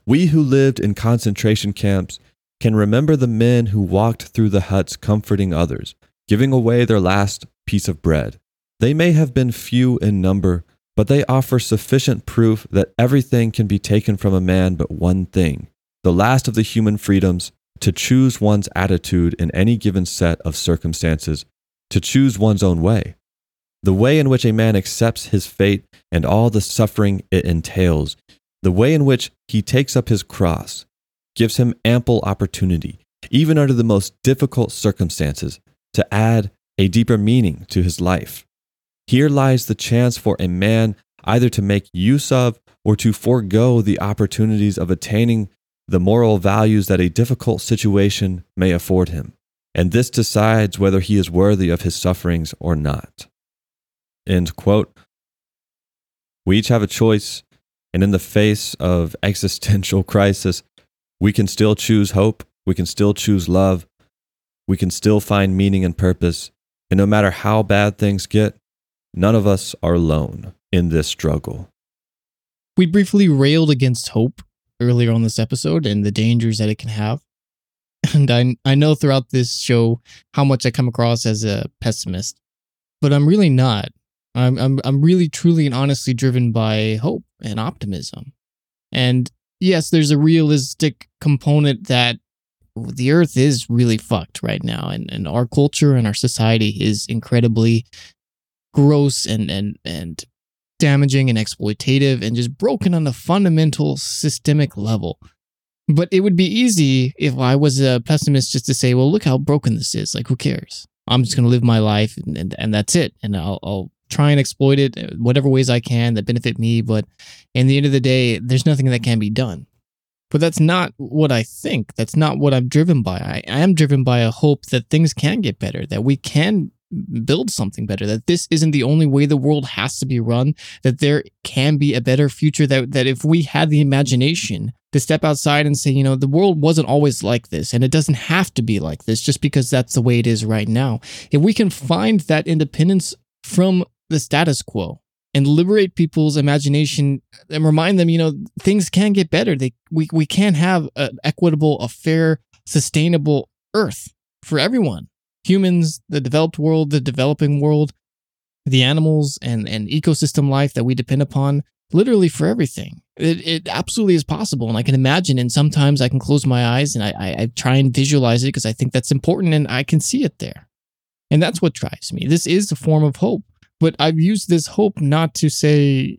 [SPEAKER 2] We who lived in concentration camps can remember the men who walked through the huts comforting others, giving away their last piece of bread. They may have been few in number, but they offer sufficient proof that everything can be taken from a man but one thing the last of the human freedoms to choose one's attitude in any given set of circumstances, to choose one's own way. The way in which a man accepts his fate and all the suffering it entails, the way in which he takes up his cross, gives him ample opportunity, even under the most difficult circumstances, to add a deeper meaning to his life. Here lies the chance for a man either to make use of or to forego the opportunities of attaining the moral values that a difficult situation may afford him. And this decides whether he is worthy of his sufferings or not. End quote. We each have a choice, and in the face of existential crisis, we can still choose hope, we can still choose love, we can still find meaning and purpose. And no matter how bad things get, None of us are alone in this struggle.
[SPEAKER 1] We briefly railed against hope earlier on this episode and the dangers that it can have. And I, I know throughout this show how much I come across as a pessimist, but I'm really not. I'm, I'm, I'm really, truly, and honestly driven by hope and optimism. And yes, there's a realistic component that the earth is really fucked right now and, and our culture and our society is incredibly gross and and and damaging and exploitative and just broken on a fundamental systemic level. But it would be easy if I was a pessimist just to say, well, look how broken this is. Like, who cares? I'm just going to live my life and, and, and that's it. And I'll, I'll try and exploit it whatever ways I can that benefit me. But in the end of the day, there's nothing that can be done. But that's not what I think. That's not what I'm driven by. I, I am driven by a hope that things can get better, that we can build something better that this isn't the only way the world has to be run that there can be a better future that that if we had the imagination to step outside and say you know the world wasn't always like this and it doesn't have to be like this just because that's the way it is right now. If we can find that independence from the status quo and liberate people's imagination and remind them you know things can get better. They we, we can have an equitable a fair sustainable earth for everyone humans, the developed world, the developing world, the animals and, and ecosystem life that we depend upon, literally for everything. It, it absolutely is possible. And I can imagine, and sometimes I can close my eyes and I, I, I try and visualize it because I think that's important and I can see it there. And that's what drives me. This is a form of hope. But I've used this hope not to say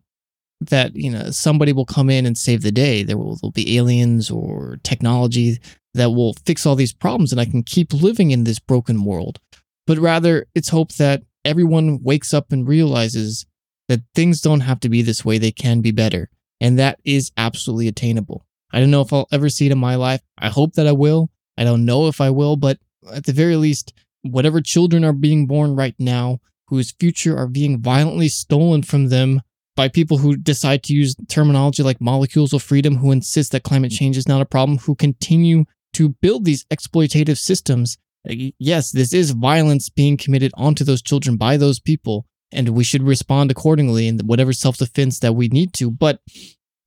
[SPEAKER 1] that, you know, somebody will come in and save the day. There will, there'll be aliens or technology that will fix all these problems and I can keep living in this broken world. But rather, it's hope that everyone wakes up and realizes that things don't have to be this way, they can be better. And that is absolutely attainable. I don't know if I'll ever see it in my life. I hope that I will. I don't know if I will, but at the very least, whatever children are being born right now, whose future are being violently stolen from them by people who decide to use terminology like molecules of freedom, who insist that climate change is not a problem, who continue to build these exploitative systems. Uh, yes, this is violence being committed onto those children by those people, and we should respond accordingly in whatever self defense that we need to. But,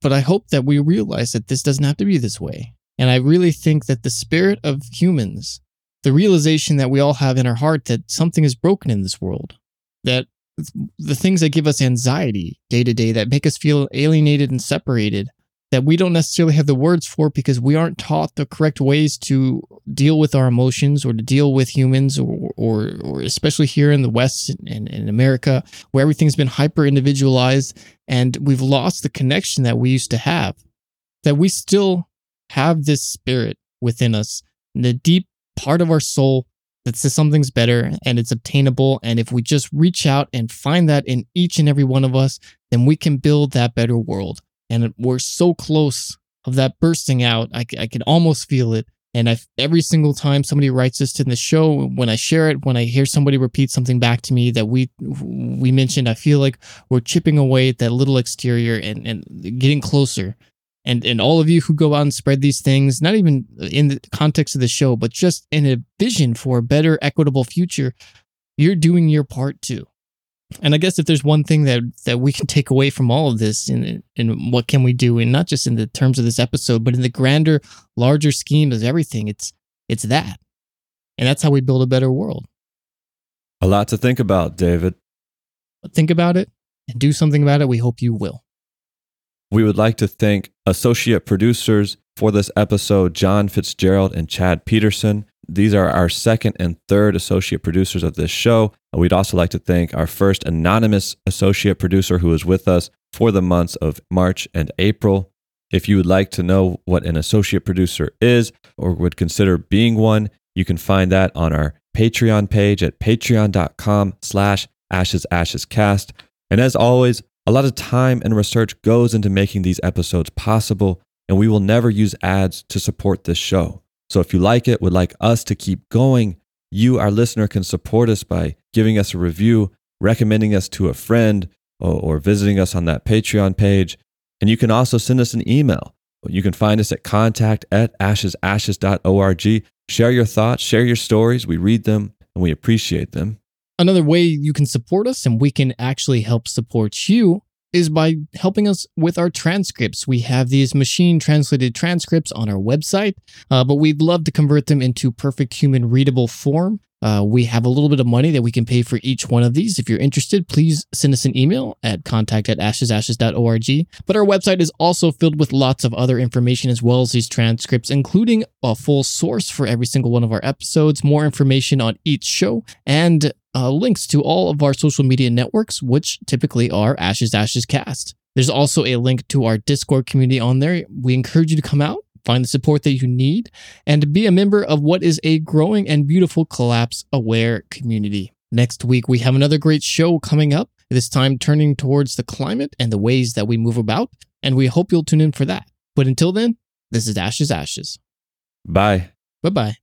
[SPEAKER 1] but I hope that we realize that this doesn't have to be this way. And I really think that the spirit of humans, the realization that we all have in our heart that something is broken in this world, that the things that give us anxiety day to day, that make us feel alienated and separated, that we don't necessarily have the words for because we aren't taught the correct ways to deal with our emotions or to deal with humans or or, or especially here in the west and in america where everything's been hyper individualized and we've lost the connection that we used to have that we still have this spirit within us the deep part of our soul that says something's better and it's obtainable. And if we just reach out and find that in each and every one of us then we can build that better world and we're so close of that bursting out. I, I can almost feel it And I, every single time somebody writes this to the show, when I share it, when I hear somebody repeat something back to me that we we mentioned, I feel like we're chipping away at that little exterior and, and getting closer. And and all of you who go out and spread these things, not even in the context of the show, but just in a vision for a better, equitable future, you're doing your part too. And I guess if there's one thing that that we can take away from all of this, and and what can we do, and not just in the terms of this episode, but in the grander, larger scheme of everything, it's it's that, and that's how we build a better world.
[SPEAKER 2] A lot to think about, David.
[SPEAKER 1] But think about it and do something about it. We hope you will.
[SPEAKER 2] We would like to thank associate producers for this episode, John Fitzgerald and Chad Peterson. These are our second and third associate producers of this show. We'd also like to thank our first anonymous associate producer who was with us for the months of March and April. If you would like to know what an associate producer is or would consider being one, you can find that on our Patreon page at patreon.com slash ashes ashes cast. And as always, a lot of time and research goes into making these episodes possible, and we will never use ads to support this show. So if you like it, would like us to keep going, you, our listener, can support us by giving us a review, recommending us to a friend, or, or visiting us on that Patreon page. And you can also send us an email. You can find us at contact at ashesashes.org. Share your thoughts, share your stories. We read them and we appreciate them.
[SPEAKER 1] Another way you can support us and we can actually help support you is by helping us with our transcripts. We have these machine translated transcripts on our website, uh, but we'd love to convert them into perfect human readable form. Uh, we have a little bit of money that we can pay for each one of these. If you're interested, please send us an email at contact at ashesashes.org. But our website is also filled with lots of other information as well as these transcripts, including a full source for every single one of our episodes, more information on each show, and uh, links to all of our social media networks, which typically are Ashes Ashes Cast. There's also a link to our Discord community on there. We encourage you to come out, find the support that you need, and be a member of what is a growing and beautiful collapse aware community. Next week, we have another great show coming up, this time turning towards the climate and the ways that we move about, and we hope you'll tune in for that. But until then, this is Ashes Ashes.
[SPEAKER 2] Bye.
[SPEAKER 1] Bye bye.